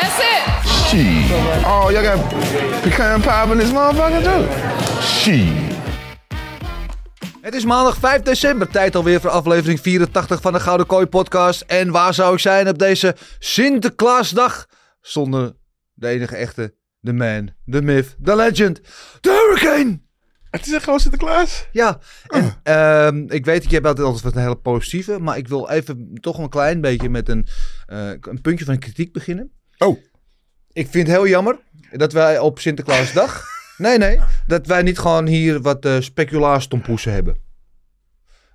That's it. Shit. Oh, y'all got pecan pie in this motherfucker too? Shit. Het is maandag 5 december, tijd alweer voor aflevering 84 van de Gouden Kooi podcast. En waar zou ik zijn op deze Sinterklaasdag zonder de enige echte, de man, de myth, de legend, de hurricane! Het is echt gewoon Sinterklaas. Ja, en ehm, ik weet dat jij bent altijd wat een hele positieve, maar ik wil even toch een klein beetje met een, eh, een puntje van kritiek beginnen. Oh. Ik vind het heel jammer dat wij op Sinterklaasdag, nee nee, dat wij niet gewoon hier wat uh, speculaastompoesen hebben.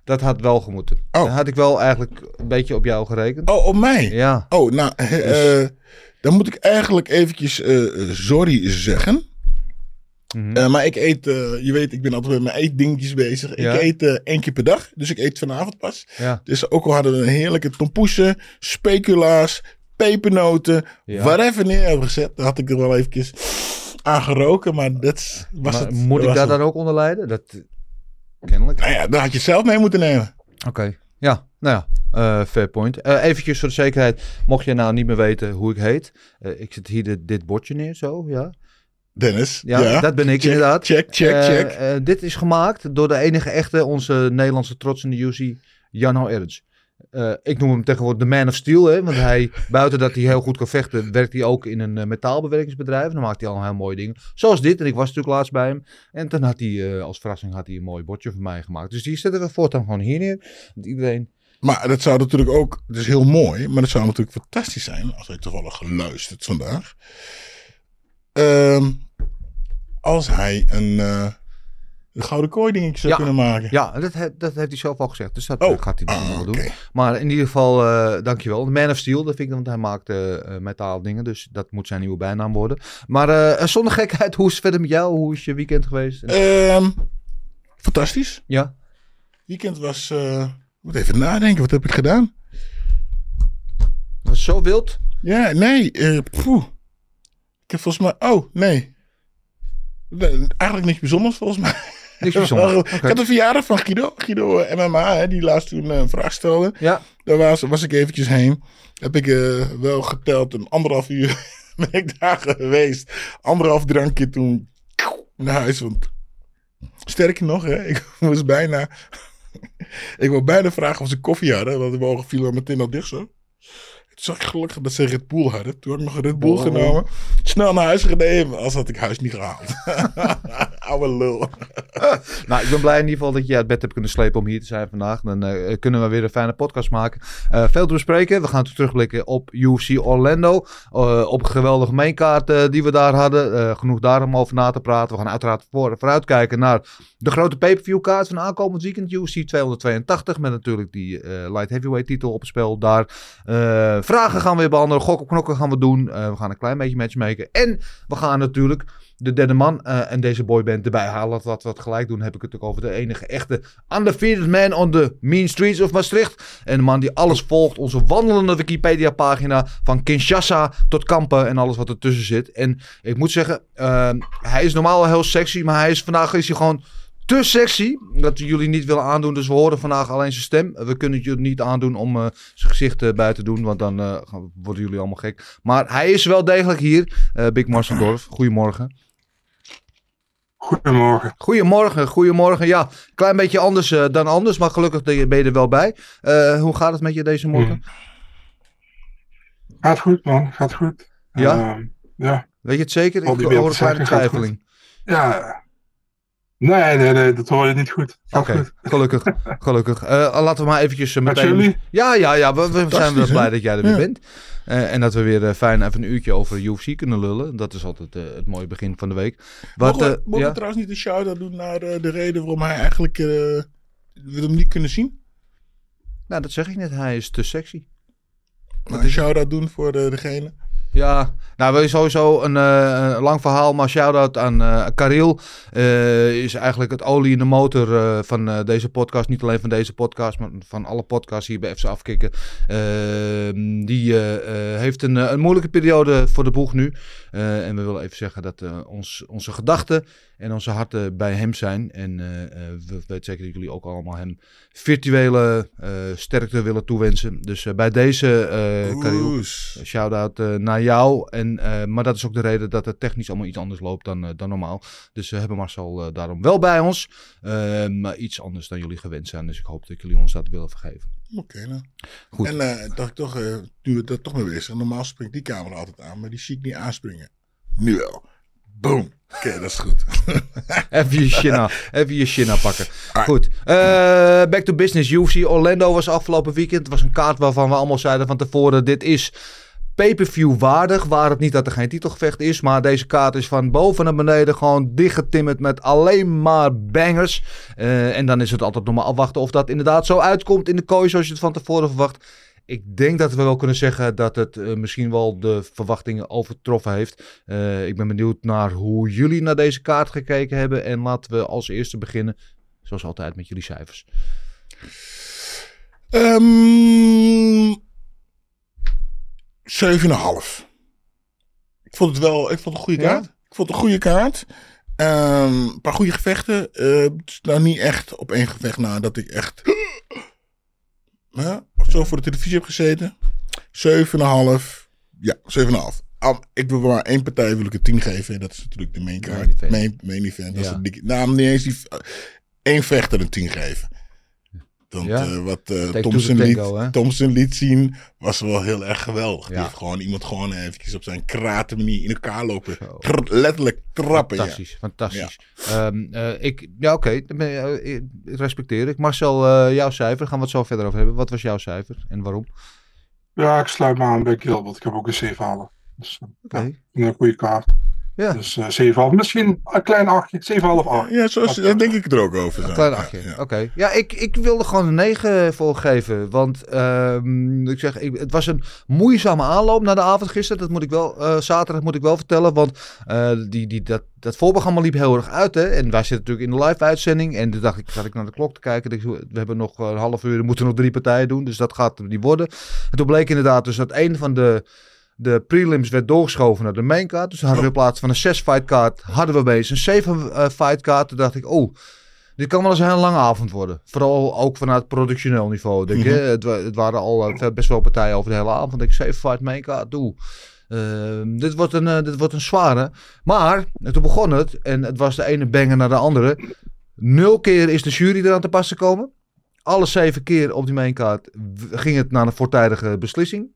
Dat had wel gemoeten. Oh. Dan had ik wel eigenlijk een beetje op jou gerekend. Oh, op mij? Ja. Oh, nou, eh, eh, dan moet ik eigenlijk eventjes eh, sorry zeggen. Mhm. Eh, maar ik eet, eh, je weet, ik ben altijd met mijn eetdingetjes bezig. Ja. Ik eet eh, één keer per dag, dus ik eet vanavond pas. Ja. Dus ook al hadden we een heerlijke tompoesen, speculaas, pepernoten, Ja. whatever neer hebben gezet, had ik er wel eventjes aan geroken, maar dat was Maar het. moet ik daar dan ook onder lijden? Dat, kennelijk. Nou ja, daar had je zelf mee moeten nemen. Oké, ja, nou ja, eh, fair point. Eh eventjes voor de zekerheid, mocht je nou niet meer weten hoe ik heet. eh, ik zet hier dit, dit bordje neer, zo, ja. Dennis. Ja, dat ben ik Check, inderdaad. Check, check, check. dit is gemaakt door de enige echte, onze Nederlandse trots in de UC, Jan. Eh ik noem hem tegenwoordig de man of steel, hè, want hij, buiten dat hij heel goed kan vechten, werkt hij ook in een eh, metaalbewerkingsbedrijf. Dan maakt hij al heel mooie dingen. Zoals dit, en ik was natuurlijk laatst bij hem. En toen had hij, eh, als verrassing, had hij een mooi bordje voor mij gemaakt. Dus die zetten we voortaan gewoon hier neer. Want iedereen... Maar dat zou natuurlijk ook, het is heel mooi, maar het zou natuurlijk fantastisch zijn als hij toevallig geluisterd vandaag. Ehm, als hij een, een gouden kooi dingetje zou Ja. kunnen maken. Ja, dat, he- dat heeft hij zelf al gezegd. Dus dat Oh, eh, gaat hij misschien ah, wel doen. Maar in ieder geval, eh, dankjewel. De Man of Steel, dat vind ik, want hij maakt eh, metaal dingen. Dus dat moet zijn nieuwe bijnaam worden. Maar eh, zonder gekheid, hoe is het verder met jou? Hoe is je weekend geweest? Ehm, fantastisch. ja? Weekend was, ik moet even nadenken, wat heb ik gedaan? Was zo wild? Ja, nee, eh, poeh. Ik heb volgens mij, oh, nee. Nee, Eigenlijk niks bijzonders volgens mij. Niks bijzonders. Ik had een verjaardag van Guido, Guido eh, MMA, hè, die laatst toen eh, een vraag stelde. Ja. Daar was, was ik eventjes heen. Heb ik eh, wel geteld, een anderhalf uur ben ik daar geweest. Anderhalf drankje toen naar huis. Want sterker nog, hè, ik was bijna... ik wou bijna vragen of ze koffie hadden. Want de ogen vielen meteen al dicht zo. Toen zag ik gelukkig dat ze Red Bull hadden. Toen had ik nog Red Bull Oh. snel Snel naar huis gereden. Als had ik huis niet gehaald. Oude lul. Nou, ik ben blij in ieder geval dat je uit bed hebt kunnen slepen om hier te zijn vandaag. Dan eh, kunnen we weer een fijne podcast maken. Eh, veel te bespreken. We gaan terugblikken op UFC Orlando. eh, op een geweldige mainkaart die we daar hadden. Genoeg daar om over na te praten. We gaan uiteraard voor, vooruitkijken naar de grote pay-per-view kaart van aankomend weekend. UFC 282 met natuurlijk die light heavyweight titel op het spel daar. Vragen gaan we weer behandelen. Gok op knokken gaan we doen. We gaan een klein beetje matchmaken. En we gaan natuurlijk de derde man eh, en deze boyband erbij halen. Dat we gelijk doen, heb ik het natuurlijk over de enige echte undefeated man on the mean streets of Maastricht. En de man die alles volgt. Onze wandelende Wikipedia pagina van Kinshasa tot Kampen en alles wat ertussen zit. En ik moet zeggen, eh, hij is normaal heel sexy, maar hij is, vandaag is hij gewoon te sexy. Dat we jullie niet willen aandoen. Dus we horen vandaag alleen zijn stem. We kunnen het jullie niet aandoen om eh, zijn gezicht eh, bij te doen. Want dan eh, worden jullie allemaal gek. Maar hij is wel degelijk hier. eh, Big Marcel Dorf. Goedemorgen. Goedemorgen. Goedemorgen, goedemorgen. Ja, klein beetje anders eh, dan anders. Maar gelukkig ben je- er wel bij. Eh, hoe gaat het met je deze morgen? Gaat goed, man. Gaat goed. Ja? Ehm, ja. Weet je het zeker? Ik hoor een kleine twijfeling. Ja. Nee, nee, nee, dat hoor je niet goed. Oké, gelukkig. gelukkig. Eh, laten we maar eventjes uh, Met meteen... jullie? Ja, ja, ja. We, we zijn wel blij dat jij er weer Ja. bent. Eh, en dat we weer eh, fijn even een uurtje over UFC kunnen lullen. Dat is altijd eh, het mooie begin van de week. Wat, Mogen we, eh, mogen ja? we trouwens niet een shout-out doen naar eh, de reden waarom hij eigenlijk... eh, we hem niet kunnen zien? Nou, dat zeg ik net. Hij is te sexy. Maar een shout-out doen voor de, degene. Ja, nou je sowieso een eh, een lang verhaal, maar shout-out aan Karil. Eh, is eigenlijk het olie in de motor van deze podcast. Niet alleen van deze podcast, maar van alle podcasts hier bij FC Afkikken. Ehm, die heeft een, een moeilijke periode voor de boeg nu. En we willen even zeggen dat ons, onze gedachten en onze harten bij hem zijn. En we weten zeker dat jullie ook allemaal hem virtuele sterkte willen toewensen. Dus bij deze, Karil. Shout-out naar jou. En, eh, maar dat is ook de reden dat het technisch allemaal iets anders loopt dan, eh, dan normaal. Dus we hebben Marcel eh, daarom wel bij ons. eh, maar iets anders dan jullie gewend zijn. Dus ik hoop dat jullie ons dat willen vergeven. Oké, nou. Goed. En eh dacht ik toch, eh, we er toch mee bezig zijn. Normaal springt die camera altijd aan, maar die zie ik niet aanspringen. Nu wel. Boom. Oké, dat is goed. Even je shinna, even je shinna pakken. Goed. Eh, back to business. UFC Orlando was afgelopen weekend. Het was een kaart waarvan we allemaal zeiden van tevoren: dit is pay-per-view waardig. Waar het niet dat er geen titelgevecht is. Maar deze kaart is van boven naar beneden gewoon dichtgetimmerd met alleen maar bangers. Eh, en dan is het altijd nog maar afwachten of dat inderdaad zo uitkomt in de kooi zoals je het van tevoren verwacht. Ik denk dat we wel kunnen zeggen dat het eh, misschien wel de verwachtingen overtroffen heeft. Eh, ik ben benieuwd naar hoe jullie naar deze kaart gekeken hebben. En laten we als eerste beginnen, zoals altijd, met jullie cijfers. Ehm 7,5. Ik vond het wel, ik vond het een goede Ja? kaart. Ik vond het een goede kaart. Ehm, een paar goede gevechten. Is nou niet echt op één gevecht na dat ik echt of zo voor de televisie heb gezeten. 7,5. Ja, 7,5. Al- Ik wil maar één partij wil ik een 10 geven. Dat is natuurlijk de main event. Main, main event. Dat is Ja. nou, niet eens die, één vechter een 10 geven. Want Ja. eh, wat eh, two Thompson, liet? Thompson liet zien, was wel heel erg geweldig. Die heeft gewoon iemand gewoon eventjes op zijn krate manier in elkaar lopen. Letterlijk trappen. Ja. Fantastisch, fantastisch. Ehm, eh, ik, ja, oké, respecteer ik. Marcel, eh, jouw cijfer, gaan we het zo verder over hebben. Wat was jouw cijfer en waarom? Ja, ik sluit me aan bij Gilbert. Ik heb ook een 7,5. Dus eh, Oké. ja, een goede kaart. Ja. Dus eh 7,5. Misschien een klein 8. 7,5 8. Ja, zo is- daar denk ik er ook over. zo. Klein achtje. ja. Oké. Ja, ik, ik wilde gewoon een 9 voor geven. Want ehm, ik zeg, ik, het was een moeizame aanloop naar de avond gisteren. Dat moet ik wel, eh, zaterdag moet ik wel vertellen. Want eh, die, die, dat, dat voorprogramma liep heel erg uit. Hè? En wij zitten natuurlijk in de live uitzending. En toen dacht ik, zat ik naar de klok te kijken. We hebben nog een half uur, we moeten nog drie partijen doen. Dus dat gaat niet worden. En toen bleek inderdaad dus dat een van de... De prelims werd doorgeschoven naar de main card. Dus hadden we in plaats van een 6 fight card, hadden we opeens een 7 eh, fight card. Toen dacht ik, oh, dit kan wel eens een hele lange avond worden. Vooral ook vanuit productioneel niveau. Denk je. het, wa- het waren al eh, best wel partijen over de hele avond. Ik, 7 fight main card, doe. Ehm, dit, wordt een, eh, dit wordt een zware. Maar toen begon het. En het was de ene banger naar de andere. Nul keer is de jury eraan te pas gekomen. Alle zeven keer op die mainkaart ging het naar een voortijdige beslissing.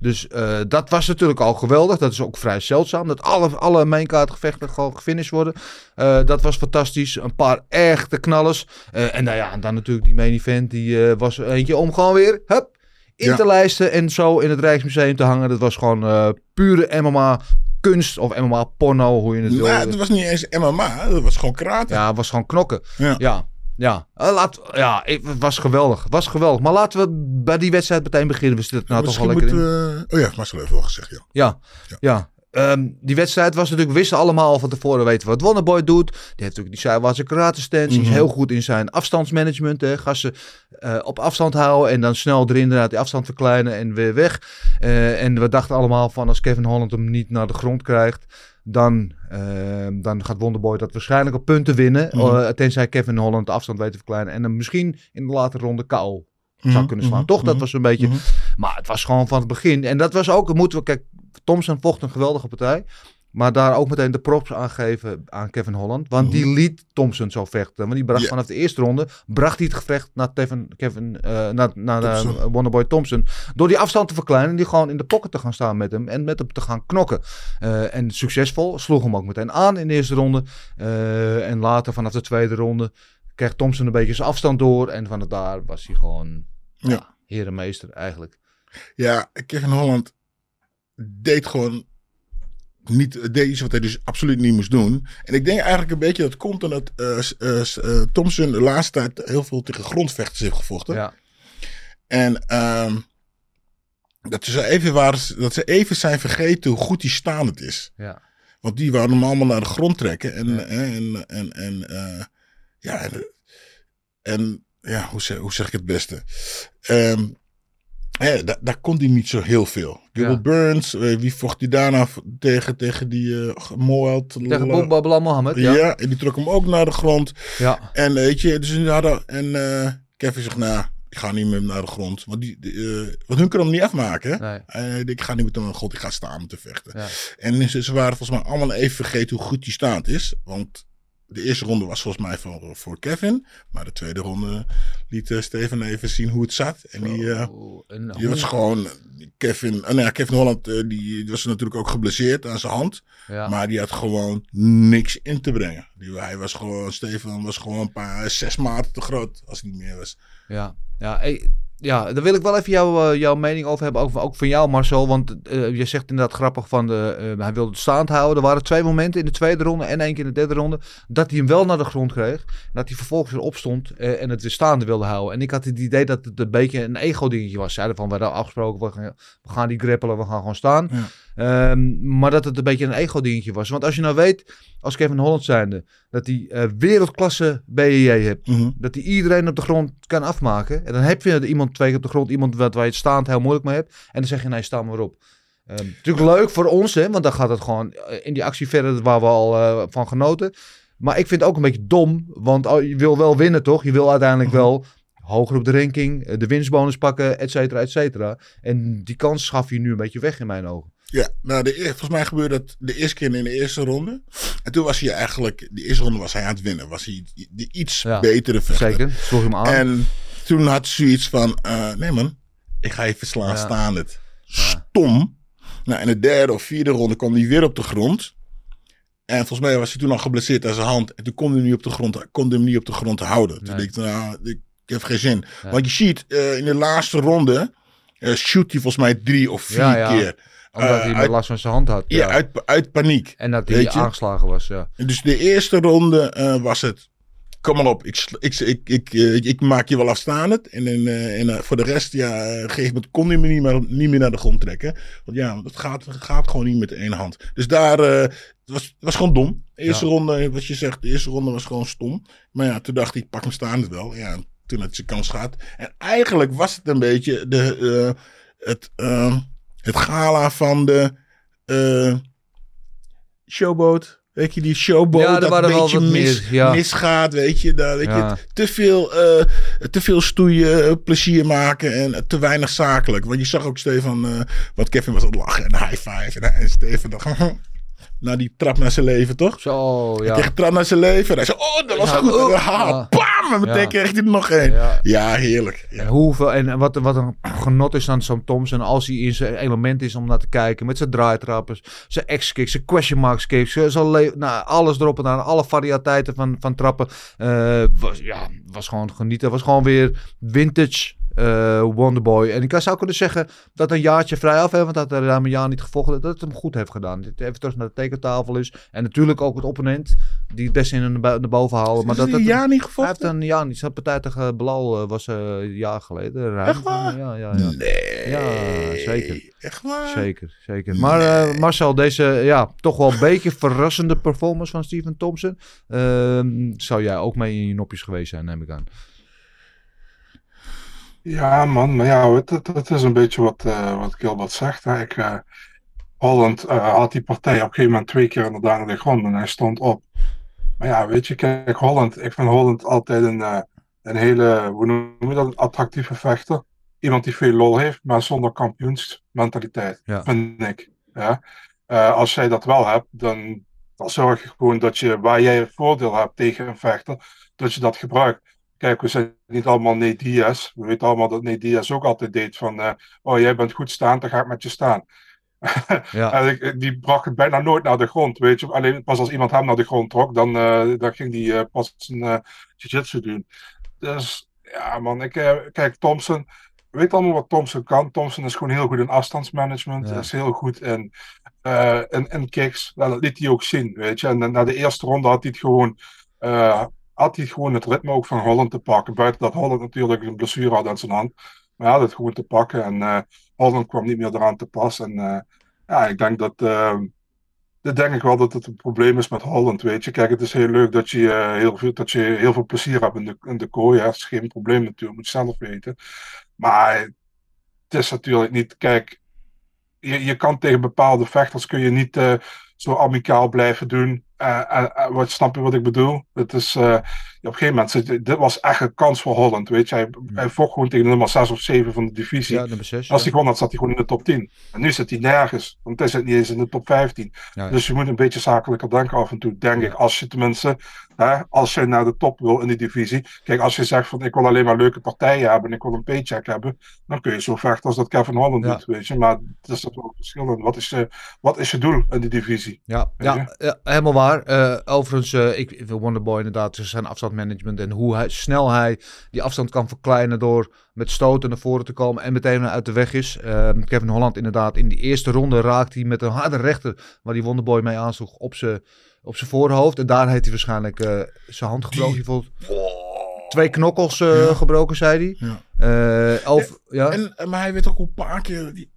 Dus eh, dat was natuurlijk al geweldig. Dat is ook vrij zeldzaam. Dat alle, alle mainkaartgevechten gewoon gefinished worden. Eh, dat was fantastisch. Een paar echte knallers. Eh, en nou ja, en dan natuurlijk die main event. Die was eentje om gewoon weer hup, in Ja. te lijsten. En zo in het Rijksmuseum te hangen. Dat was gewoon pure MMA kunst. Of MMA porno, hoe je het wil. Maar het was niet eens MMA, dat was gewoon karate. Ja, het was gewoon knokken. Ja. Ja, ja. Eh, laat, ja het was geweldig. Was geweldig. Maar laten we bij die wedstrijd meteen beginnen. We zitten nou toch wel lekker in. Oh ja, Marcel heeft wel gezegd, ja. Ja, ja. Ehm, die wedstrijd was natuurlijk, we wisten allemaal van tevoren weten wat Wonderboy doet. Die heeft natuurlijk die zijwaartse karate stance. Die is Mhm. heel goed in zijn afstandsmanagement. Hè. Gasten eh, op afstand houden en dan snel erin inderdaad die afstand verkleinen en weer weg. Eh, en we dachten allemaal van als Kevin Holland hem niet naar de grond krijgt, dan, ehm, dan gaat Wonderboy dat waarschijnlijk op punten winnen. Eh, tenzij Kevin Holland de afstand weet te verkleinen en dan misschien in de latere ronde KO zou Mhm, kunnen slaan. mhm, Toch? Dat mhm, was een beetje... Maar het was gewoon van het begin. En dat was ook, moeten we, kijk, Thompson vocht een geweldige partij. Maar daar ook meteen de props aan geven aan Kevin Holland. Want die liet Thompson zo vechten. Want die bracht Mhm. Vanaf de eerste ronde, bracht hij het gevecht naar Kevin, Kevin eh, naar, naar. Wonderboy Thompson. Door die afstand te verkleinen en die gewoon in de pocket te gaan staan met hem. En met hem te gaan knokken. Eh, en succesvol, sloeg hem ook meteen aan in de eerste ronde. Eh, en later vanaf de tweede ronde kreeg Thompson een beetje zijn afstand door. En van het daar was hij gewoon Ja. ja, herenmeester eigenlijk. Ja, Kevin Holland deed gewoon niet, deed iets wat hij dus absoluut niet moest doen. En ik denk eigenlijk een beetje dat komt omdat s- eh, Thompson de laatste tijd heel veel tegen grondvechters heeft gevochten. Ja. En ehm, dat ze, even waren, dat ze even zijn vergeten hoe goed die staand is. Ja. Want die wouden hem allemaal naar de grond trekken. En, hè, en, en, en ja, en, en ja, hoe zeg, hoe zeg ik het beste? Ehm hè, daar, daar kon hij niet zo heel veel. Gilbert Ja. Burns, eh, wie vocht hij daarna tegen, tegen die uh, Moab? Tegen Bob Mohammed, ja. Ja. en die trok hem ook naar de grond. Ja. En weet je, dus ze hadden, en eh, Kevin zegt, nou, ik ga niet met hem naar de grond. Want, die, die, eh, want hun kunnen hem niet afmaken. Nee. Ik ga niet met hem naar de grond, ik ga staan om te vechten. Ja. En ze, ze waren volgens mij allemaal even vergeten hoe goed die staand is. Want de eerste ronde was volgens mij voor, voor Kevin. Maar de tweede ronde liet eh, Steven even zien hoe het zat. En die, en die was gewoon... Kevin, uh, nou ja, Kevin Holland uh, die, die, was natuurlijk ook geblesseerd aan zijn hand. Ja. Maar die had gewoon niks in te brengen. Die, hij was gewoon, Steven was gewoon een paar zes maten te groot als hij niet meer was. Ja, ja, hey, ja daar wil ik wel even jou, uh, jouw mening over hebben. Ook, ook van jou, Marcel. Want uh, je zegt inderdaad grappig van de, uh, hij wilde het staand houden. Er waren twee momenten in de tweede ronde en één keer in de derde ronde. Dat hij hem wel naar de grond kreeg. Dat hij vervolgens weer opstond en het weer staande wilde houden. En ik had het idee dat het een beetje een ego-dingetje was. Zeiden van we hadden afgesproken, we gaan, we gaan die grappelen, we gaan gewoon staan. Ja. Um, maar dat het een beetje een ego-dingetje was. Want als je nou weet, als Kevin Holland zijnde, dat hij uh, wereldklasse BJJ hebt. Mm -hmm. Dat hij iedereen op de grond kan afmaken. En dan heb je iemand twee keer op de grond, iemand wat, waar je het staand heel moeilijk mee hebt. En dan zeg je, nee, sta maar op. Um, natuurlijk leuk voor ons, hè, want dan gaat het gewoon in die actie verder waar we al uh, van genoten. Maar ik vind het ook een beetje dom, want oh, je wil wel winnen, toch? Je wil uiteindelijk wel hoger op de ranking, eh, de winstbonus pakken, et cetera, et cetera. En die kans schaf je nu een beetje weg in mijn ogen. Ja, nou, de, volgens mij gebeurde dat de eerste keer in de eerste ronde. En toen was hij eigenlijk, de eerste ronde was hij aan het winnen. Was hij de iets ja, betere vechter. Zeker, sloeg hem aan. En toen had hij zoiets van, uh, nee man, ik ga even slaan, ja. staan het. Stom. Nou, in de derde of vierde ronde kwam hij weer op de grond. En volgens mij was hij toen al geblesseerd aan zijn hand. En toen kon hij, niet op de grond, kon hij hem niet op de grond houden. Nee. Toen dacht ik, nou, ik heb geen zin. Nee. Want je ziet, uh, in de laatste ronde uh, shoot hij volgens mij drie of vier ja, ja. keer. Omdat uh, hij uit, last van zijn hand had. Ja, ja uit, uit paniek. En dat hij aangeslagen was, ja. Dus de eerste ronde uh, was het... Kom maar op, ik, ik, ik, ik, uh, ik, maak je wel afstaand. En, en, en voor de rest, ja, geef me, kon hij me niet meer, niet meer naar de grond trekken. Want ja, dat gaat, gaat gewoon niet met de ene hand. Dus daar, het was, was gewoon dom. De eerste ja. ronde, wat je zegt, de eerste ronde was gewoon stom. Maar ja, toen dacht ik, pak hem staand wel. Ja, toen had hij zijn kans gehad. En eigenlijk was het een beetje de, het, het gala van de showboat. Weet je, die showboat ja, dat een beetje mis, meer, ja. misgaat, weet je. Daar, weet Ja. je te, veel, uh, te veel stoeien, uh, plezier maken en te weinig zakelijk. Want je zag ook Stefan, uh, want Kevin was aan het lachen en high five. En, en Stefan dacht, na die trap naar zijn leven, toch? Zo, ja. Hij kreeg een trap naar zijn leven. En hij zei, oh, dat was Ja, goed. oh, En, ha, ja. Bam! En meteen Ja. kreeg hij er nog één. Ja. Ja, heerlijk. En Ja. hoeveel, en wat, wat een genot is aan zo'n Thompson als hij in zijn element is om naar te kijken. Met zijn draaitrappers, zijn X-kicks, zijn question marks kicks. zijn- zijn le- nou, alles erop en aan. Alle variëteiten van, van trappen. Eh, was, ja, was gewoon genieten. Was gewoon weer vintage eh, Wonderboy. En ik zou kunnen zeggen dat een jaartje vrij af heeft. Want dat hij daar een jaar niet gevochten. Dat het hem goed heeft gedaan. Dat hij even terug naar de tekentafel is. En natuurlijk ook het opponent. Die het best in naar boven halen. Maar dat hij een jaar niet hij gevochten? heeft een jaar niet. Zijn partij tegen Bilal eh, was eh, een jaar geleden. Ruim. Echt waar? Ja, ja, ja. Nee. Ja, zeker. Echt waar? Zeker, zeker. Maar Marcel, deze ja, toch wel een beetje verrassende performance van Steven Thompson. ehm, zou jij ook mee in je nopjes geweest zijn, neem ik aan. Ja, man, maar ja, het is een beetje wat, eh, wat Gilbert zegt. Hè. Ik, eh, Holland eh, had die partij op een gegeven moment twee keer inderdaad naar de grond en hij stond op. Maar ja, weet je, kijk, Holland, ik vind Holland altijd een, een hele, hoe noem je dat, een attractieve vechter. Iemand die veel lol heeft, maar zonder kampioensmentaliteit, Ja. vind ik. Ja. Als jij dat wel hebt, dan, dan zorg je gewoon dat je, waar jij een voordeel hebt tegen een vechter, dat je dat gebruikt. Kijk, we zijn niet allemaal Nate Diaz. We weten allemaal dat Nate Diaz ook altijd deed van, eh, oh jij bent goed staan, dan ga ik met je staan. Ja. En ik- die bracht het bijna nooit naar de grond, weet je. Alleen pas als iemand hem naar de grond trok, dan, eh, dan ging hij eh, pas zijn eh jiu-jitsu doen. Dus ja, man, ik, eh, kijk, Thompson, we weten allemaal wat Thompson kan. Thompson is gewoon heel goed in afstandsmanagement, Ja. is heel goed in, eh in, in kicks. Nou, dat liet hij ook zien, weet je. En na de eerste ronde had hij het gewoon, eh, had hij gewoon het ritme ook van Holland te pakken. Buiten dat Holland natuurlijk een blessure had aan zijn hand. Maar hij had het gewoon te pakken. En eh Holland kwam niet meer eraan te pas. En eh, ja, ik denk dat. eh, dat denk ik wel dat het een probleem is met Holland, weet je. Kijk, het is heel leuk dat je, eh, heel, veel, dat je heel veel plezier hebt in de, in de kooi. hè. Dat is geen probleem natuurlijk, moet je zelf weten. Maar het is natuurlijk niet... Kijk, je, je kan tegen bepaalde vechters kun je niet eh, zo amicaal blijven doen. Eh, eh, eh, wat, snap je wat ik bedoel? Het is, op een gegeven moment, dit was echt een kans voor Holland, weet je. Hij, hij vocht gewoon tegen de nummer 6 of 7 van de divisie. Ja, nummer 6. Als hij gewonnen had, zat hij gewoon in de top 10. En nu zit hij nergens, want hij zit niet eens in de top 15. Ja, ja. Dus je moet een beetje zakelijker denken af en toe, denk ik. Als je tenminste, hè, als je naar de top wil in die divisie. Kijk, als je zegt van ik wil alleen maar leuke partijen hebben en ik wil een paycheck hebben. Dan kun je zo vechten als dat Kevin Holland Ja. doet, weet je. Maar het is dat wel verschillend. Wat is, je, wat is je doel in die divisie? Ja, ja, ja, helemaal waar. Eh, overigens, eh, ik wil Wonderboy inderdaad, zijn afstandmanagement en hoe hij, snel hij die afstand kan verkleinen door met stoten naar voren te komen en meteen uit de weg is. Eh, Kevin Holland inderdaad, in die eerste ronde raakt hij met een harde rechter, waar die Wonderboy mee aansloeg, op zijn op zijn voorhoofd. En daar heeft hij waarschijnlijk eh, zijn hand gebroken. Die vond twee knokkels eh, gebroken, zei hij. Ja. Eh, ja. En, maar hij werd ook een paar keer hij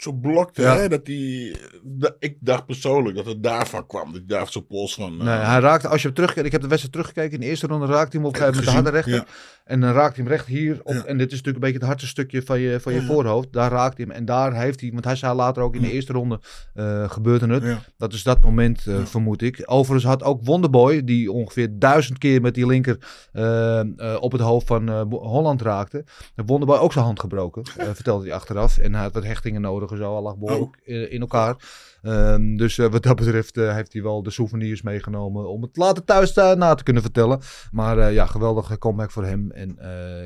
zo blokte. Ja. Hè? Dat hij, dat- ik dacht persoonlijk dat het daarvan kwam. Dat hij daar zo pols van... eh, Nee, hij raakte, als je hem terugkijkt, ik heb de wedstrijd teruggekeken. In de eerste ronde raakte hij hem op een met de harde rechter. En dan raakt hij hem recht hier. Op, Ja. En dit is natuurlijk een beetje het hardste stukje van je, van je voorhoofd. Daar raakt hij hem. En daar heeft hij, want hij zei later ook in de eerste ronde eh, gebeurde het. Dat is dat moment, eh, vermoed ik. Overigens had ook Wonderboy, die ongeveer duizend keer met die linker eh, eh, op het hoofd van eh, Holland raakte. Wonderboy ook zijn hand gebroken, eh, vertelde hij achteraf. En hij had wat hechtingen nodig en zo. Hij lag behoorlijk eh, in elkaar. Ehm, dus eh, wat dat betreft eh, heeft hij wel de souvenirs meegenomen om het later thuis na te kunnen vertellen. Maar ja, geweldige comeback voor hem. En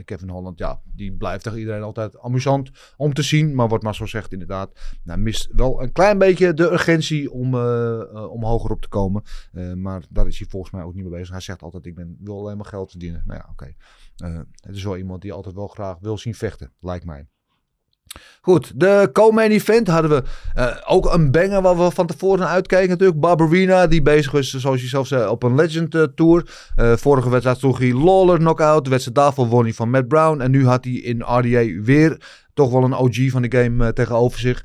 Kevin Holland, ja, die blijft tegen iedereen altijd amusant om te zien. Maar wat Marcel zegt inderdaad, nou, mist wel een klein beetje de urgentie om, om hoger op te komen. Maar daar is hij volgens mij ook niet mee bezig. Hij zegt altijd, ik ben, wil alleen maar geld verdienen. Nou ja, oké. Het is wel iemand die altijd wel graag wil zien vechten, lijkt mij. Goed, de co-main event hadden we eh, ook een banger waar we van tevoren uitkijken natuurlijk. Barbarina, die bezig is, zoals je zelf zei, op een Legend eh, Tour. Eh, vorige wedstrijd sloeg hij Lawler knockout. De wedstrijd daarvoor won hij van Matt Brown. En nu had hij in RDA weer toch wel een OG van de game tegenover zich.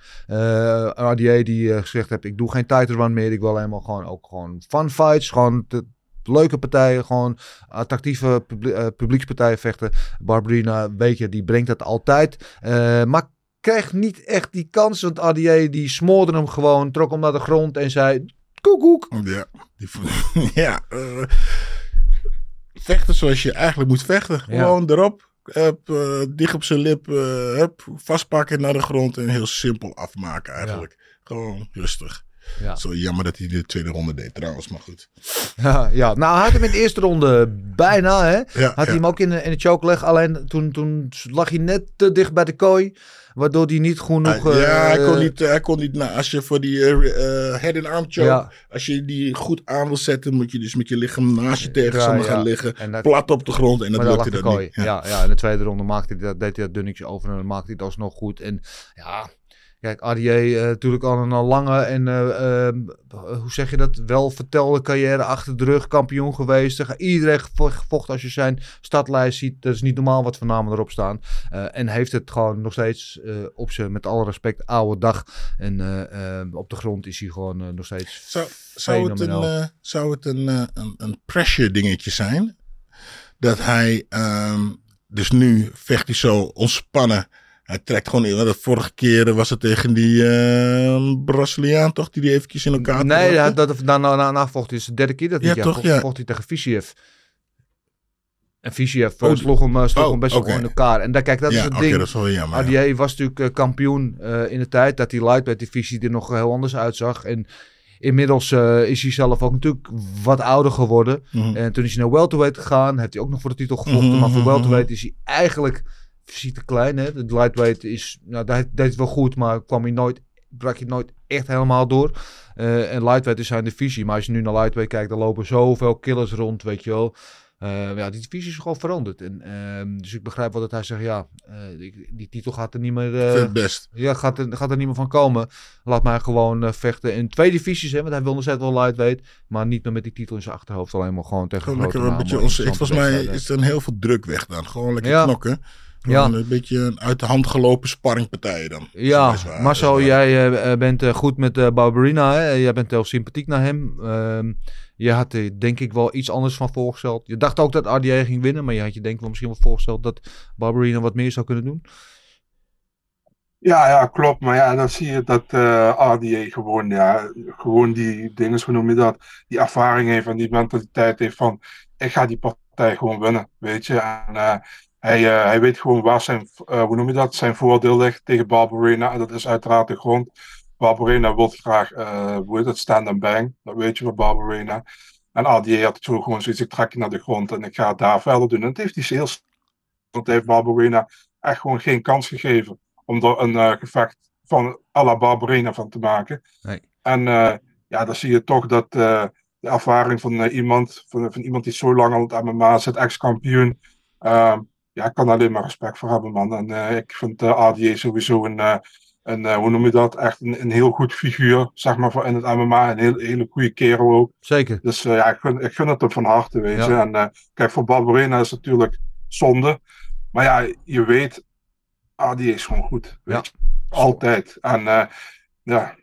RDA die gezegd heeft, ik doe geen title run meer. Ik wil helemaal gewoon ook gewoon fun fights. Gewoon te- leuke partijen, gewoon attractieve publie- eh, publiekspartijen vechten. Barbarina, weet je, die brengt dat altijd. Eh, maar krijgt niet echt die kans. Want RDA die smoorde hem gewoon, trok hem naar de grond en zei... Koekoek. Ja, die, ja eh, vechten zoals je eigenlijk moet vechten. Ja. Gewoon erop. Dicht op zijn lip. vastpakken naar de grond en heel simpel afmaken eigenlijk. Gewoon rustig. Ja. Zo jammer dat hij de tweede ronde deed trouwens, maar goed. Ja, ja, nou hij had hem in de eerste ronde bijna, hè. Ja, had hij ja. hem ook in de, in de choke leg. Alleen toen, toen lag hij net te dicht bij de kooi. Waardoor hij niet genoeg... Ah, ja, hij kon eh, niet, hij kon niet nou, als je voor die eh, eh, head and arm choke, Ja. als je die goed aan wil zetten, moet je dus met je lichaam naast je tegenstander ja. gaan liggen, dat- plat op de grond en dat lukte de dat kooi. niet. Ja. Ja. In de tweede ronde maakte hij dat, deed hij dat dunnetje over en dan maakte hij het alsnog goed. En ja, kijk, RDA eh, natuurlijk al een lange en eh, eh, hoe zeg je dat, wel vertelde carrière achter de rug, kampioen geweest. Iedereen gevo- gevochten als je zijn stadlijst ziet. Dat is niet normaal wat voor namen erop staan. Eh, en heeft het gewoon nog steeds op zijn, met alle respect, oude dag. En eh, eh, op de grond is hij gewoon nog steeds Zou, zou, het een, zou het een, een, een pressure dingetje zijn? Dat hij, ehm, dus nu vecht hij zo ontspannen. Hij trekt gewoon in. De vorige keer was het tegen die eh, Braziliaan, toch? Die die eventjes in elkaar Nee, trokte? dat, dat, daarna na, na vocht hij is de derde keer dat hij Ja, ja, toch, vocht, ja. vocht hij tegen Visiev. En Visiev eh, Oh, sloeg hem, eh, sloeg oh, hem best wel gewoon in elkaar. En daar, kijk, dat ja, is het oké, ding. dat is wel jammer. ja. RDA was natuurlijk eh, kampioen eh, in de tijd dat die lightweight divisie er nog heel anders uitzag. En inmiddels eh, is hij zelf ook natuurlijk wat ouder geworden. Mhm. En toen is hij naar welterweight gegaan. Heeft hij ook nog voor de titel gevochten. Mhm, Maar voor mhm, welterweight is hij eigenlijk fysiek te klein. Hè? De lightweight is, nou, dat deed het wel goed, maar kwam hij nooit, brak hij nooit echt helemaal door. Eh, en lightweight is zijn divisie. Maar als je nu naar lightweight kijkt, dan lopen zoveel killers rond, weet je wel. Eh, ja, die divisie is gewoon veranderd. En, ehm, dus ik begrijp wel dat hij zegt, ja, eh, ik- die titel gaat er niet meer... Het best. ja, gaat er, gaat er niet meer van komen. Laat mij gewoon vechten in twee divisies. Hè, want hij wil nog steeds wel lightweight. Maar niet meer met die titel in zijn achterhoofd. Alleen maar gewoon tegen Gewoon grote een beetje Volgens mij is er een heel veel druk weg dan. Gewoon lekker Ja. knokken. Ja. Een beetje een uit de hand gelopen sparringpartij dan. Ja, waar, Marcel, jij eh, bent eh, goed met eh Barberina. Hè? Jij bent heel sympathiek naar hem. Ehm, je had er denk ik wel iets anders van voorgesteld. Je dacht ook dat RDA ging winnen, maar je had je denk ik wel misschien wel voorgesteld dat Barberina wat meer zou kunnen doen. Ja, ja, klopt. Maar ja, dan zie je dat eh RDA gewoon, ja, gewoon die dingen, hoe noem je dat, die ervaring heeft en die mentaliteit heeft van, ik ga die partij gewoon winnen, weet je. En eh, hij, eh, hij weet gewoon waar zijn, eh, hoe noem je dat, zijn voordeel ligt tegen Barbarena. En dat is uiteraard de grond. Barbarena wil graag, eh hoe heet het, stand and bang. Dat weet je van Barbarena. En RDA had zo gewoon zoiets, ik trek je naar de grond en ik ga het daar verder doen. En dat heeft hij heel snel, want heeft Barbarena echt gewoon geen kans gegeven om er een gevecht van à la Barbarena van te maken. Nee. En ja, dan zie je toch dat de ervaring van iemand, van, van iemand die zo lang al het MMA zit, ex-kampioen, ehm, ja, ik kan daar alleen maar respect voor hebben, man. En eh, ik vind uh, ADA sowieso een, eh, een eh, hoe noem je dat, echt een, een heel goed figuur, zeg maar, voor in het MMA. Een heel, hele goede kerel ook. Zeker. Dus eh, ja, ik gun, ik gun het hem van harte, weet Ja. En eh, kijk, voor Barbarena is het natuurlijk zonde. Maar ja, je weet, ADA is gewoon goed. Weet Ja. je. Altijd. En eh, ja,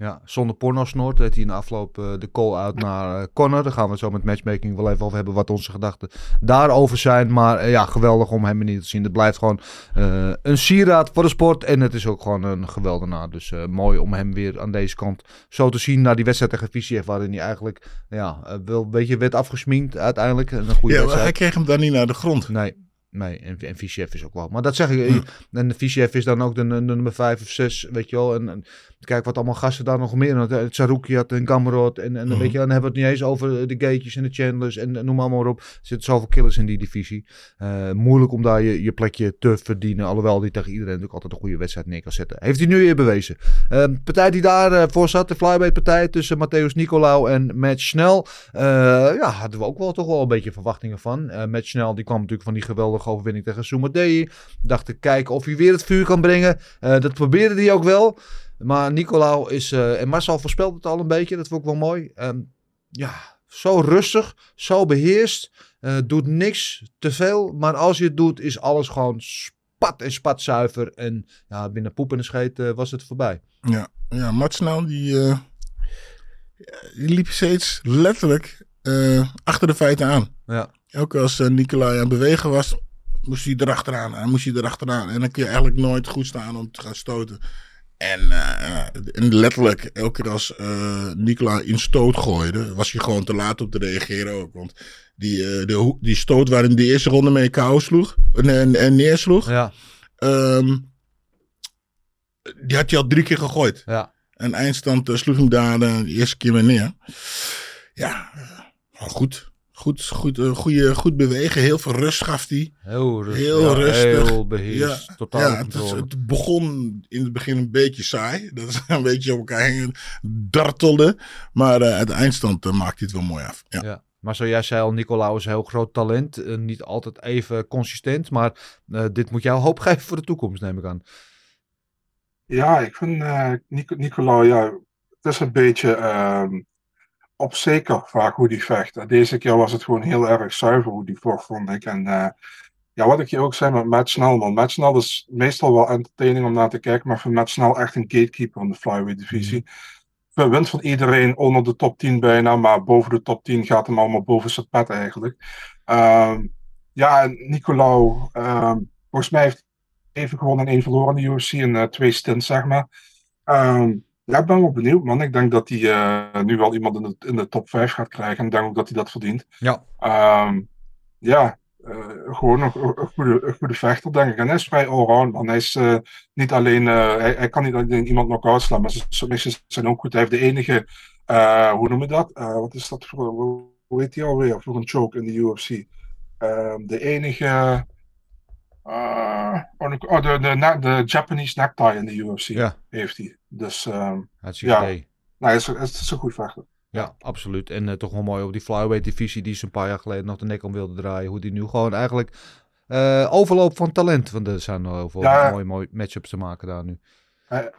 Ja, zonder pornosnoort deed hij in de afloop eh, de call-out naar eh, Connor. Daar gaan we het zo met matchmaking wel even over hebben wat onze gedachten daarover zijn. Maar eh, ja, geweldig om hem niet te zien. Het blijft gewoon eh, een sieraad voor de sport. En het is ook gewoon een geweldenaar. Dus eh, mooi om hem weer aan deze kant zo te zien. Na die wedstrijd tegen Viciev waarin hij eigenlijk ja, wel een beetje werd afgesminkt uiteindelijk. Een goede Ja, wedstrijd. hij kreeg hem dan niet naar de grond. Nee, nee. En, en Viciev is ook wel. Maar dat zeg ik. eh, En Viciev is dan ook de, de nummer 5 of 6, weet je wel. En, en kijk wat allemaal gasten daar nog meer. had. Het Sarukiat en Gamrot. En, en, Mhm. weet je, dan hebben we het niet eens over de Gatejes en de Chandlers. En, en noem maar, maar op. Er zitten zoveel killers in die divisie. Eh, moeilijk om daar je, je plekje te verdienen. Alhoewel die tegen iedereen natuurlijk altijd een goede wedstrijd neer kan zetten. Heeft hij nu weer bewezen. Eh, de partij die daarvoor voor zat, de flyweight partij tussen Matthäus Nicolau en Matt Snell. Eh, ja, hadden we ook wel toch wel een beetje verwachtingen van. Eh Matt Snell die kwam natuurlijk van die geweldige overwinning tegen Sumadei. Dacht te kijken of hij weer het vuur kan brengen. Eh, dat probeerde hij ook wel. Maar Nicolau is, eh, en Marcel voorspelt het al een beetje, dat vond ik wel mooi. Ehm, ja, zo rustig, zo beheerst, eh, doet niks te veel. Maar als je het doet, is alles gewoon spat en spatzuiver. En ja, binnen poep en scheet eh, was het voorbij. Ja, ja die, die liep steeds letterlijk achter de feiten aan. Ja. Ook als Nicolai aan het bewegen was, moest hij erachteraan. En moest hij erachteraan. En dan kun je eigenlijk nooit goed staan om te gaan stoten. En, eh, en letterlijk, elke keer als eh Nicolai in stoot gooide, was hij gewoon te laat om te reageren ook. Want die, eh, de, die stoot waarin de eerste ronde mee KO sloeg en, en, neersloeg, Ja, ehm, die had hij al drie keer gegooid. ja. En eindstand eh, sloeg hem daar eh, de eerste keer mee neer. Ja, eh, goed. Goed, goed, eh, goeie, goed bewegen. Heel veel rust gaf hij. Heel rustig. Heel ja, rustig. Heel beheerst. Ja, totaal ja, het, is- controle. het begon in het begin een beetje saai. Dat is een beetje op elkaar heen dartelde. Maar eh, het eindstand eh, maakt hij het wel mooi af. Ja. Ja. Maar zoals jij zei al, Nicolau is een heel groot talent. Niet altijd even consistent. Maar eh, dit moet jou hoop geven voor de toekomst, neem ik aan. Ja, ik vind Nico, Nicolau, ja, het is een beetje ehm op zeker vaak hoe die vecht. En Deze keer was het gewoon heel erg zuiver hoe die vocht, vond ik. En eh, ja, wat ik je ook zei met Matt Snell, man. Matt Snell is meestal wel entertaining om naar te kijken, maar voor Matt Snell echt een gatekeeper in de flyweight divisie. Hij wint van iedereen onder de top 10 bijna, maar boven de top 10 gaat hem allemaal boven zijn pet eigenlijk. Ehm, ja, en Nicolau, ehm, volgens mij heeft even gewonnen en één verloren in de UFC in eh, twee stints, zeg maar. Ehm, ja, ik ben wel benieuwd, man. Ik denk dat hij eh, nu wel iemand in de, in de top 5 gaat krijgen. En ik denk ook dat hij dat verdient. Ja. Ehm, ja, eh, gewoon een, een goede, een goede vechter, denk ik. En hij is vrij allround, man. Hij is eh, niet alleen, hij, hij kan niet alleen iemand knock-out slaan, maar zijn submissions zijn ook goed. Hij heeft de enige, hoe noem je dat? Wat is dat voor, hoe heet hij alweer? Voor een choke in de UFC. Ehm, de enige, eh, oh, de, de, de, de Japanese necktie in de UFC Ja. heeft hij. Dus, ehm Ja. idee. nou, hij is, is een goed vechter. Ja, absoluut. En eh, toch wel mooi op die flyweight divisie die ze een paar jaar geleden nog de nek om wilde draaien. Hoe die nu gewoon eigenlijk eh overloop van talent. Want er zijn nog heel veel Ja. mooie, mooie matchups te maken daar nu. Hij,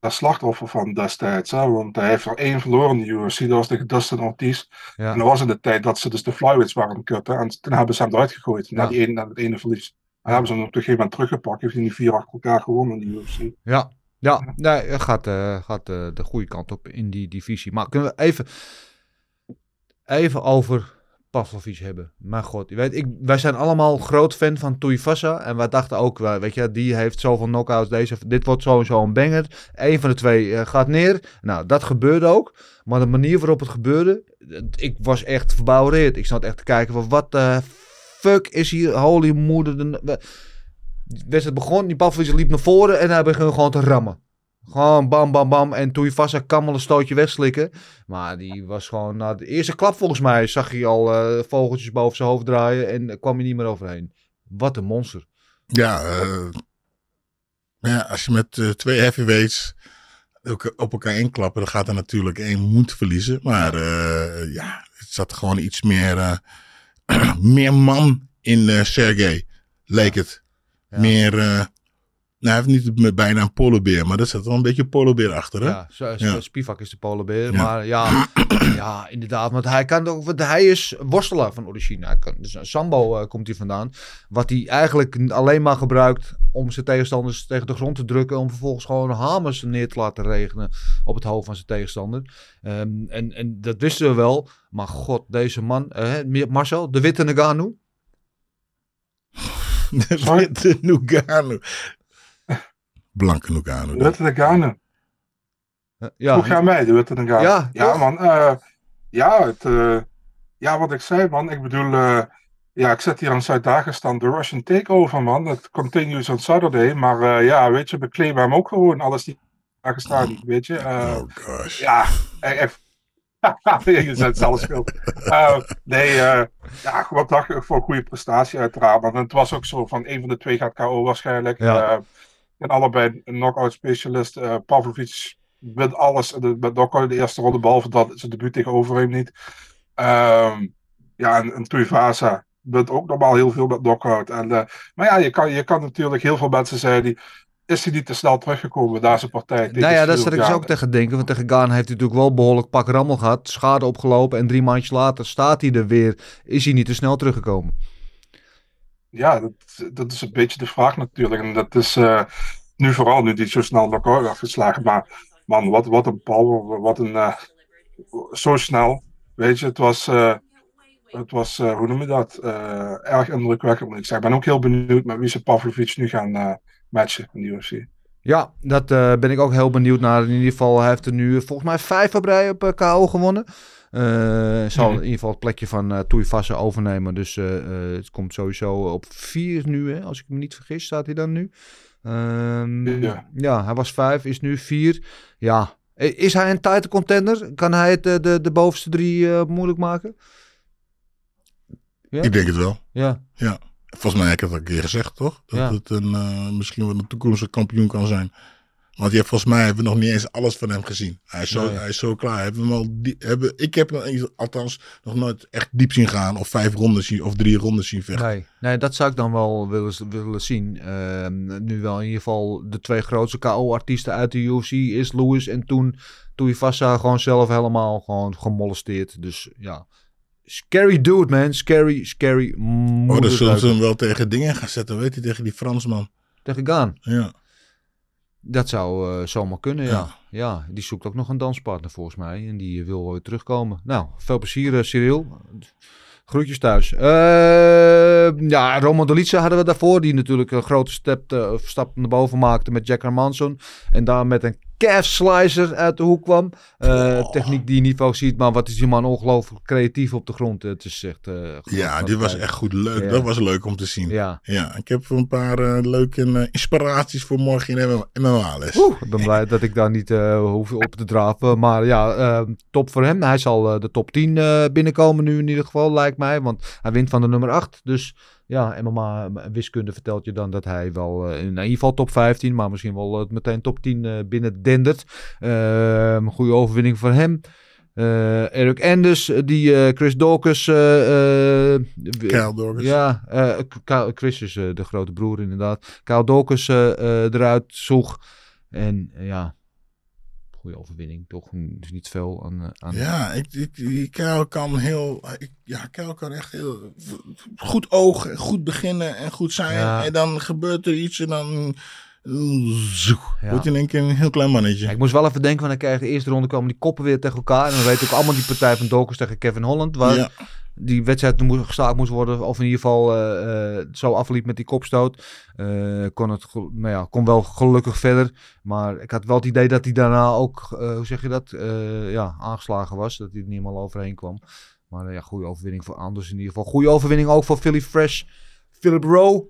dat slachtoffer van destijds, hè, want hij heeft er één verloren in de UFC, dat was tegen Dustin Ortiz. Ja. En dat was in de tijd dat ze dus de flyweights waren kutten. En toen hebben ze hem eruit gegooid, na, die ene, na het ene verlies. En hebben ze hem op een gegeven moment teruggepakt. Heeft hij nu vier achter elkaar gewonnen in de. Ja, ja nee, het gaat, eh, gaat eh, de goede kant op in die divisie. Maar kunnen we even, even over Pavlovic hebben? Mijn god, weet, ik, wij zijn allemaal groot fan van Tuivasa. En wij dachten ook, wel, weet je, die heeft zoveel knockouts. Deze, dit wordt sowieso een banger. Eén van de twee eh, gaat neer. Nou, dat gebeurde ook. Maar de manier waarop het gebeurde, ik was echt verbouwereerd. Ik zat echt te kijken van wat fuck is hier, holy moeder. De, wedstrijd begon, die Pavlovic liep naar voren en hij begon gewoon te rammen. Gewoon bam, bam, bam. En toen je vast kan wel een stootje wegslikken. Maar die was gewoon... Na de eerste klap volgens mij zag hij al uh, vogeltjes boven zijn hoofd draaien. En kwam hij niet meer overheen. Wat een monster. Ja, uh, ja als je met twee heavyweights op elkaar inklappen... dan gaat er natuurlijk één moet verliezen. Maar ja, het zat gewoon iets meer, meer man in Sergej. Leek het. Meer nou, hij heeft niet bijna een polarbeer, maar er zit wel een beetje polobeer achter, hè? Ja, zo, ja. Spivak is de polarbeer. Ja. Maar ja, ja, inderdaad. Want hij, kan ook, want hij is worstelaar van origine. Hij kan, dus Sambo uh, komt hij vandaan. Wat hij eigenlijk alleen maar gebruikt om zijn tegenstanders tegen de grond te drukken. Om vervolgens gewoon hamers neer te laten regenen op het hoofd van zijn tegenstander. Um, en, en dat wisten we wel. Maar god, deze man, uh, Marcel, de witte Nagano. De witte Nagano. Blanke Nogano. Witte Nogano. Ja. Hoe gaan mij, de Witte Nogano? Ja, ja man. Uh, ja, het, uh, ja, wat ik zei, man. Ik bedoel, uh, ja, ik zit hier aan Zuid-Dagestan, de Russian Takeover, man. Het continues on Saturday. Maar ja, weet je, claimen hem ook gewoon. Alles die Dagestan, weet je. oh gosh. Ja, echt. je zet zelfs schuld. Uh, nee, uh, ja, wat dacht ik voor een goede prestatie uiteraard. Want het was ook zo van een van de twee gaat KO waarschijnlijk. Ja. Uh, en allebei een knockout specialist. Uh, Pavlovic wint alles de, met knockout de eerste ronde, behalve dat zijn debuut tegen Overeem niet. Um, ja, en, en Tuivasa wint ook normaal heel veel met knockout. En, uh, maar ja, je kan, je kan natuurlijk heel veel mensen zeggen die is hij niet te snel teruggekomen na zijn partij. Nou ja, daar zat ik dus ook tegen denken. Want tegen Gaan heeft hij natuurlijk wel behoorlijk pak rammel gehad. Schade opgelopen. En drie maandjes later staat hij er weer. Is hij niet te snel teruggekomen? Ja, dat, dat is een beetje de vraag natuurlijk. En dat is uh, nu vooral nu die zo snel elkaar afgeslagen. Maar man, wat, wat een power, wat een. Uh, zo snel. Weet je, het was. Uh, het was, hoe noem je dat? erg indrukwekkend, ik zeggen. Ik ben ook heel benieuwd met wie ze Pavlovic nu gaan matchen in de UFC. Ja, dat ben ik ook heel benieuwd naar. In ieder geval, hij heeft er nu volgens mij vijf op rij op KO gewonnen. Uh, zal in ieder geval het plekje van uh, Toeifassen overnemen. Dus uh, het komt sowieso op vier nu, hè, als ik me niet vergis, staat hij dan nu. Um, ja. ja, hij was vijf, is nu vier. Ja, is hij een title contender? Kan hij het de, de bovenste drie moeilijk maken? Ja? Ik denk het wel. Ja. ja. Volgens mij heb ik het al een keer gezegd, toch? Dat ja. het een, misschien wel een toekomstige kampioen kan zijn. Want je volgens mij hebben we nog niet eens alles van hem gezien. Hij is zo, nee. hij is zo klaar. Hebben we hem al die, hebben, ik heb hem althans nog nooit echt diep zien gaan. Of vijf rondes zien, of drie rondes zien vechten. Nee, nee dat zou ik dan wel willen, willen zien. Uh, nu wel in ieder geval de twee grootste KO-artiesten uit de UFC is Lewis. En toen Tuivasa gewoon zelf helemaal gewoon gemolesteerd. Dus ja, Scary dude, man. Scary, scary. Oh, dan zullen ze hem wel tegen dingen gaan zetten, weet je, tegen die Fransman. Tegen Gaan? Ja. Dat zou uh, zomaar kunnen, ja. ja. ja. die zoekt ook nog een danspartner volgens mij. En die wil weer terugkomen. Nou, veel plezier, uh, Cyril. Groetjes thuis. Uh, ja, Roman Dolice hadden we daarvoor. Die natuurlijk een grote step, stap naar boven maakte met Jack Hermanson. En daar met een calf slicer uit de hoek kwam. Uh, oh. Techniek die je niet vaak ziet. Maar wat is die man ongelooflijk creatief op de grond. Het is echt... ja, dit was echt goed leuk. Ja. Dat was leuk om te zien. Ja. ja ik heb een paar leuke inspiraties voor morgen in MMA-les. Ik ben blij dat ik daar niet hoef op te draven. Maar ja, top voor hem. Hij zal de top 10 binnenkomen nu in ieder geval, lijkt mij. Want hij wint van de nummer 8. Dus ja, MMA wiskunde vertelt je dan dat hij wel uh, in ieder geval top 15, maar misschien wel uh, meteen top 10 uh, binnen dendert. een goede overwinning voor hem. Eric Anders, die Chris Dawkins. Kyle Dawkins. Ja, Chris is de grote broer inderdaad. Kyle Dawkins eruit zoeg. En ja, goede overwinning, toch? Dus niet veel aan... eh, aan Ja, ik, ik, kan heel. Ik, ja, Kuil kan echt heel. Goed oog, goed beginnen en goed zijn. Ja. En dan gebeurt er iets en dan. Zoek. Ja. Wordt in één keer een heel klein mannetje. Ja, ik moest wel even denken, want dan krijg je de eerste ronde komen die koppen weer tegen elkaar. En dan weet ik ook allemaal die partij van Dokers tegen Kevin Holland. Waar Ja. Die wedstrijd moest, gestaakt moest worden. Of in ieder geval eh, eh, zo afliep met die kopstoot. Eh, kon het nou ja, kon wel gelukkig verder. Maar ik had wel het idee dat hij daarna ook, hoe zeg je dat, ja, aangeslagen was. Dat hij er niet helemaal overheen kwam. Maar ja, goede overwinning voor Anders in ieder geval. Goede overwinning ook voor Philly Fresh. Philip Rowe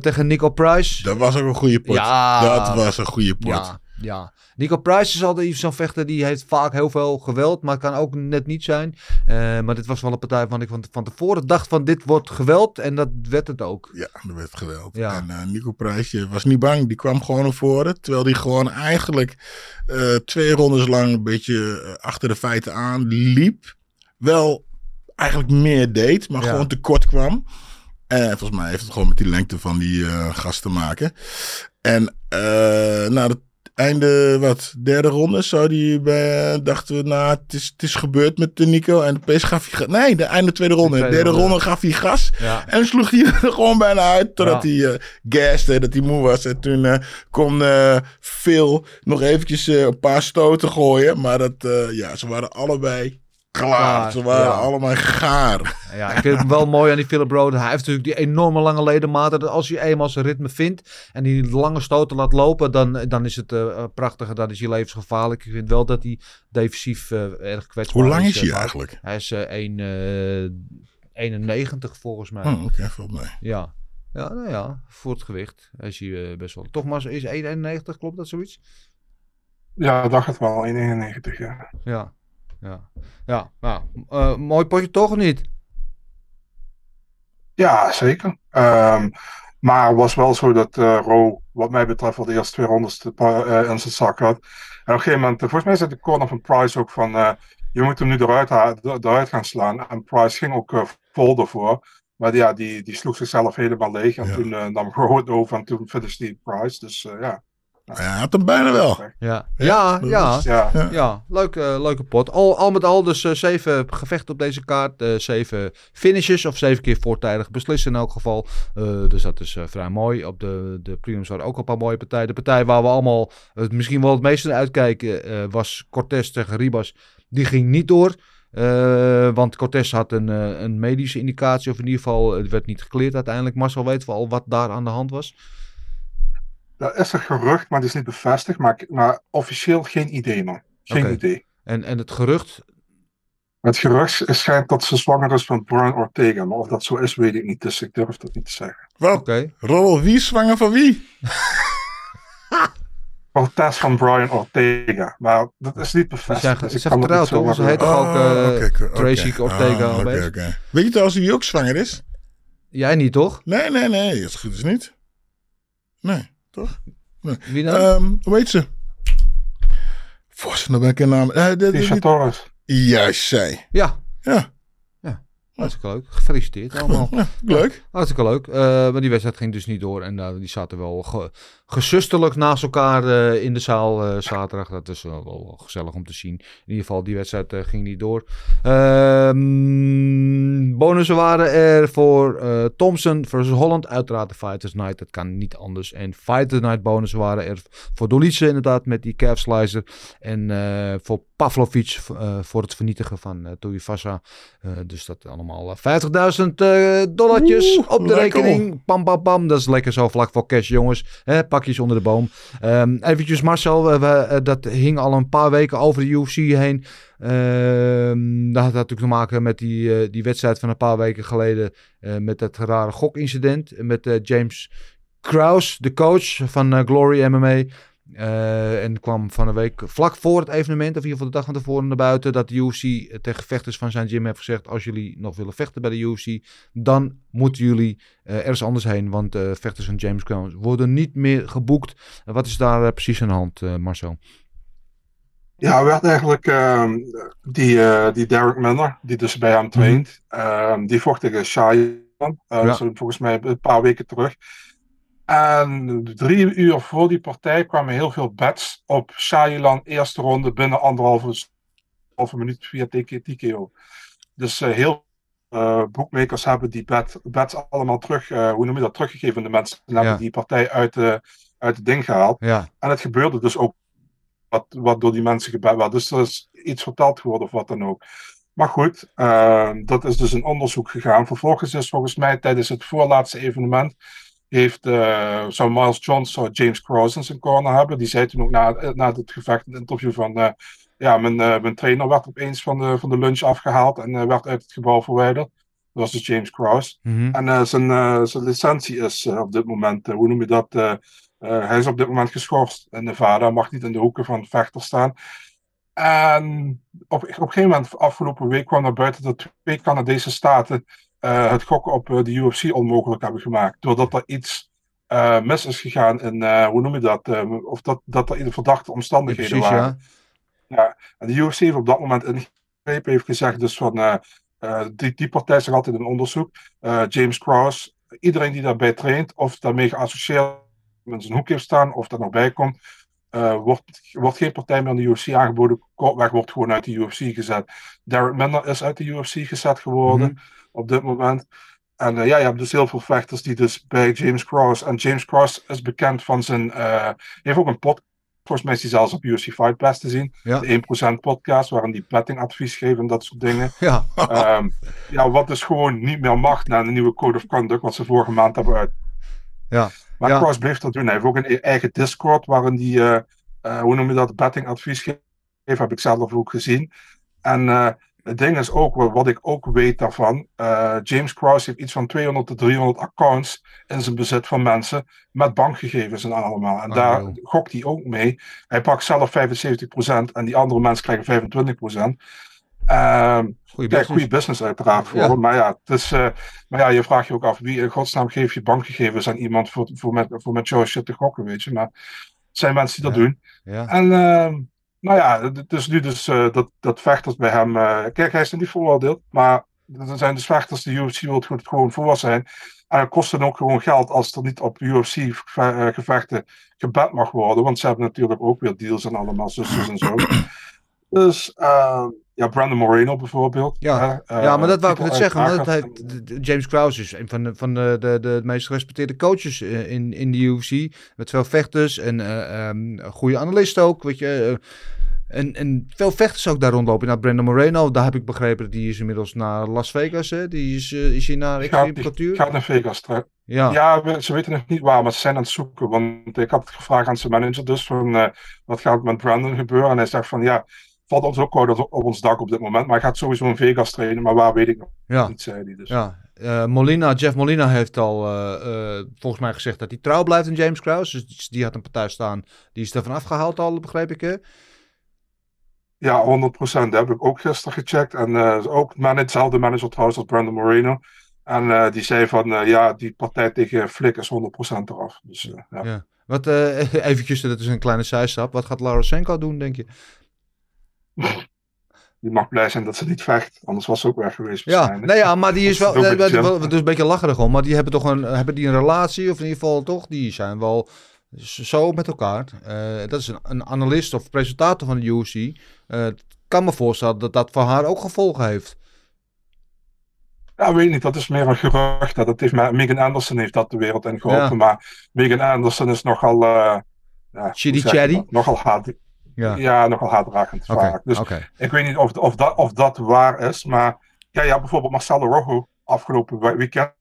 tegen Nico Price. Dat was ook een goede pot. Ja. Dat was een goede pot. Ja, ja. Nico Price is altijd zo'n vechter die heeft vaak heel veel geweld, maar het kan ook net niet zijn. Eh, maar dit was wel een partij waarvan ik van, van tevoren dacht van dit wordt geweld en dat werd het ook. Ja, dat werd geweld. Ja. En eh, Nico Prijsje was niet bang. Die kwam gewoon naar voren. Terwijl hij gewoon eigenlijk eh, twee rondes lang een beetje achter de feiten aan liep. Wel eigenlijk meer deed, maar Ja. gewoon tekort kwam. En volgens mij heeft het gewoon met die lengte van die gast te maken. En na het einde, wat, derde ronde, zou die bij, dachten we, nou, het is, het is gebeurd met de Nico. En opeens gaf hij, nee, de einde tweede ronde. tweede derde ronde. ronde gaf hij gas. Ja. En sloeg hij er gewoon bijna uit. Totdat Ja. hij eh gaste, dat hij moe was. En toen eh, kon eh Phil nog eventjes een paar stoten gooien. Maar dat, ja, ze waren allebei klaar. Ze waren ja. allemaal gaar. Ja, ik vind het wel mooi aan die Philip Rowe. Hij heeft natuurlijk die enorme lange ledematen. Dat als hij eenmaal zijn ritme vindt en die lange stoten laat lopen, dan, dan is het eh prachtig. Dan is hij levensgevaarlijk. Ik vind wel dat hij defensief eh, erg kwetsbaar Hoe lang is eh, hij vaak. eigenlijk? Hij is eh 1, eh, 91 volgens mij. Oh, Oké, volgens mij. Ja. Ja, nou ja, voor het gewicht is hij eh, best wel. Toch maar is 1,91, klopt dat zoiets? Ja, dacht het wel, 1,91 ja. Ja. Ja. Ja, nou, eh, mooi potje toch niet? Ja, zeker. Ehm, maar het was wel zo dat eh Ro, wat mij betreft, al de eerste twee rondes te eh, in zijn zak had. En op een gegeven moment, volgens mij zei de corner van Price ook van, eh, je moet hem nu eruit, er- eruit gaan slaan. En Price ging ook vol ervoor. Maar ja, die, die sloeg zichzelf helemaal leeg. En Ja. toen eh, nam Ro het over en toen finishte hij Price. Dus eh, ja. Nou ja, hij had hem bijna wel. Ja. Ja, ja. Ja, Ja. Ja, leuke, leuke pot. Al, al met al dus eh, zeven gevechten op deze kaart. eh, zeven finishes of zeven keer voortijdig beslissen in elk geval. Eh, dus dat is eh, vrij mooi. Op de, de prelims waren ook al een paar mooie partijen. De partij waar we allemaal misschien wel het meeste naar uitkijken eh, was Cortés tegen Ribas. Die ging niet door. Eh, want Cortés had een, eh, een medische indicatie. Of in ieder geval, het werd niet gekleerd uiteindelijk. Marcel weet wel al wat daar aan de hand was. Dat is een gerucht, maar die is niet bevestigd. Maar, ik- maar officieel geen idee, man. Geen idee. En, en het gerucht, Het gerucht schijnt dat ze zwanger is van Brian Ortega. Maar of dat zo is, weet ik niet. Dus ik durf dat niet te zeggen. Wat? oké. Rollo, wie is zwanger van wie? Cortez van Brian Ortega. Maar dat is niet bevestigd. dus ik dat getrouwd niet toch? Ze heet toch ook oké, oké. Tracy Ortega Ah. Weet je trouwens wie ook zwanger is? Jij niet toch? Nee, nee, nee. Als het goed is niet. Nee, toch? Wie dan? Ehm, hoe heet ze? Vos, dan ben ik een naam. De- de- Tisha die- Torres. Juist, zij. ja, Ja, hartstikke leuk. Gefeliciteerd allemaal. ja, leuk. Hartstikke leuk. Eh, maar die wedstrijd ging dus niet door. En eh, die zaten wel ge gezusterlijk naast elkaar eh, in de zaal eh, zaterdag. Dat is wel, wel gezellig om te zien. In ieder geval, die wedstrijd eh, ging niet door. Ehm bonussen waren er voor eh, Thompson versus Holland. Uiteraard de Fighters Night. Dat kan niet anders. En Fighters Night bonussen waren er voor Dolice inderdaad met die calf slicer. En eh, voor Pavlovic eh, voor het vernietigen van uh, Tuivasa. Uh, dus dat allemaal uh, 50.000 uh, dollartjes Oeh, op de lekker. rekening. Pam, pam, pam. Dat is lekker zo vlak voor cash, jongens. Hè, pakjes onder de boom. Um, eventjes Marcel, we, uh, dat hing al een paar weken over de UFC heen. Uh, dat had natuurlijk te maken met die, uh, die wedstrijd van een paar weken geleden. Uh, met dat rare gokincident. Met James Kraus, de coach van Glory MMA. Uh, en kwam van een week vlak voor het evenement, of in ieder geval de dag van tevoren naar buiten, dat de UFC tegen vechters van zijn gym heeft gezegd: Als jullie nog willen vechten bij de UFC, dan moeten jullie uh, ergens anders heen. Want uh, vechters van James Kraus worden niet meer geboekt. wat is daar precies aan de hand, Marcel? Ja, werd eigenlijk uh, die, die Derek Miller, die dus bij hem traint, mm -hmm. uh, die vocht tegen Shai, ja. volgens mij een paar weken terug. En drie uur voor die partij kwamen heel veel bets op Shayilan eerste ronde binnen anderhalve, anderhalve minuut via TK TKO. Dus eh, heel uh, boekmakers hebben die bet, bets allemaal terug, uh, hoe noem je dat, teruggegeven aan de mensen. En hebben Ja. die partij uit, de, uit het ding gehaald. Ja, En het gebeurde dus ook wat, wat door die mensen gebed werd. Dus er is iets verteld geworden of wat dan ook. Maar goed, eh, dat is dus een onderzoek gegaan. Vervolgens is volgens mij tijdens het voorlaatste evenement heeft, eh zou Miles Johnson zou James in zijn corner hebben. Die zei toen ook na, na het gevecht in het interview van... eh, ja, mijn, eh, mijn trainer werd opeens van de, van de lunch afgehaald en eh, werd uit het gebouw verwijderd. Dat was dus James Krause. Mhm. En eh, zijn, eh, zijn licentie is eh, op dit moment, eh, hoe noem je dat? eh, eh, hij is op dit moment geschorst in Nevada, mag niet in de hoeken van vechters staan. En op, op een gegeven moment, afgelopen week, kwam naar buiten dat twee Canadese staten eh, het gokken op eh, de UFC onmogelijk hebben gemaakt. Doordat er iets eh, mis is gegaan in, hoe noem je dat? of dat, dat er in verdachte omstandigheden precies, waren. ja. Ja, en de UFC heeft op dat moment ingegrepen, heeft gezegd dus van, die, die partij is er altijd in onderzoek. Eh, James Krause, iedereen die daarbij traint of daarmee geassocieerd in zijn hoek heeft staan of dat nog bij komt, wordt, wordt geen partij meer aan de UFC aangeboden. Kortweg wordt gewoon uit de UFC gezet. Derek Miller is uit de UFC gezet geworden op dit moment. En eh, ja, je hebt dus heel veel vechters die dus bij James Cross. En James Cross is bekend van zijn. eh, heeft ook een podcast. Volgens mij is hij zelfs op UFC Fight Pass te zien. Ja. De 1% podcast, waarin die bettingadvies geeft en dat soort dingen. Ja, Ehm, ja, wat dus gewoon niet meer mag na de nieuwe Code of Conduct, wat ze vorige maand hebben uit. ja. Maar Ja. Cross bleef dat doen. Hij heeft ook een e- eigen Discord waarin die, eh, hoe noem je dat, bettingadvies geeft. Heb ik zelf ook gezien. En het ding is ook, wat ik ook weet daarvan. eh, James Cross heeft iets van 200 tot 300 accounts in zijn bezit van mensen met bankgegevens en allemaal. En Ah, daar joh. gokt hij ook mee. Hij pakt zelf 75% en die andere mensen krijgen 25%. Ehm business. goede business uiteraard voor Ja. hem. Maar ja, eh, maar ja, je vraagt je ook af wie in godsnaam geeft je bankgegevens aan iemand voor, voor, met, voor met jouw shit te gokken, weet je. Maar het zijn mensen die dat doen. Ja. En ehm, nou ja, is nu dus eh, dat, dat vechters bij hem. eh, kijk, hij is er niet veroordeeld, maar er zijn dus vechters die UFC wil het gewoon voor zijn. En het kost dan ook gewoon geld als er niet op UFC-gevechten gebed mag worden. Want ze hebben natuurlijk ook weer deals en allemaal zusters en zo. Dus eh, ja, Brandon Moreno bijvoorbeeld. Ja, hè, eh, ja, maar dat wou ik net zeggen. De- de- James Krause is een van de, van de, de, de meest gerespecteerde coaches eh, in, in de UFC. Met veel vechters en eh, ehm, goede analisten ook. Weet je. en, en veel vechters ook daar rondlopen. Nou, Brandon Moreno, daar heb ik begrepen, die is inmiddels naar Las Vegas. Hè? Die is, is hij naar Extreme Cultuur? gaat naar Vegas. tra- Ja, Ja, we- ze weten nog niet waar, maar ze zijn aan het zoeken. Want ik had het gevraagd aan zijn manager dus van wat gaat met Brandon gebeuren. En hij zegt van ja, valt ons ook koud op ons dak op dit moment. Maar hij gaat sowieso in Vegas trainen, maar waar weet ik nog ja. niet, zei hij dus. Ja, eh, Molina, Jeff Molina heeft al eh, eh, volgens mij gezegd dat hij trouw blijft aan James Krause. Dus die had een partij staan, die is ervan afgehaald al, begreep ik. Hè? Ja, 100%. Dat heb ik ook gisteren gecheckt. En ook man, hetzelfde manager trouwens als Brandon Moreno. En die zei van ja, die partij tegen Flick is 100% eraf. Dus ja. Ja. Wat, eventjes, dat is een kleine zijstap. Wat gaat Larosenko doen, denk je? Die mag blij zijn dat ze niet vecht. Anders was ze ook weg geweest Ja, nee, ja, maar die is wel, is het is een beetje lacherig om, maar die hebben toch een, hebben die een relatie, of in ieder geval toch, die zijn wel zo met elkaar. Eh, dat is een, een analist of presentator van de UFC. Eh, ik kan me voorstellen dat dat voor haar ook gevolgen heeft. Ja, weet niet, dat is meer een gerucht. Dat heeft, me- Megan Anderson heeft dat de wereld in geholpen. Ja. Maar Megan Anderson is nogal. eh ja, Chitty? Nogal haat. Ja, Ja, nogal haatdragend vaak. Dus ik weet niet of, of, dat, of dat waar is. Maar ja, ja bijvoorbeeld Marcelo Rojo afgelopen we- weekend.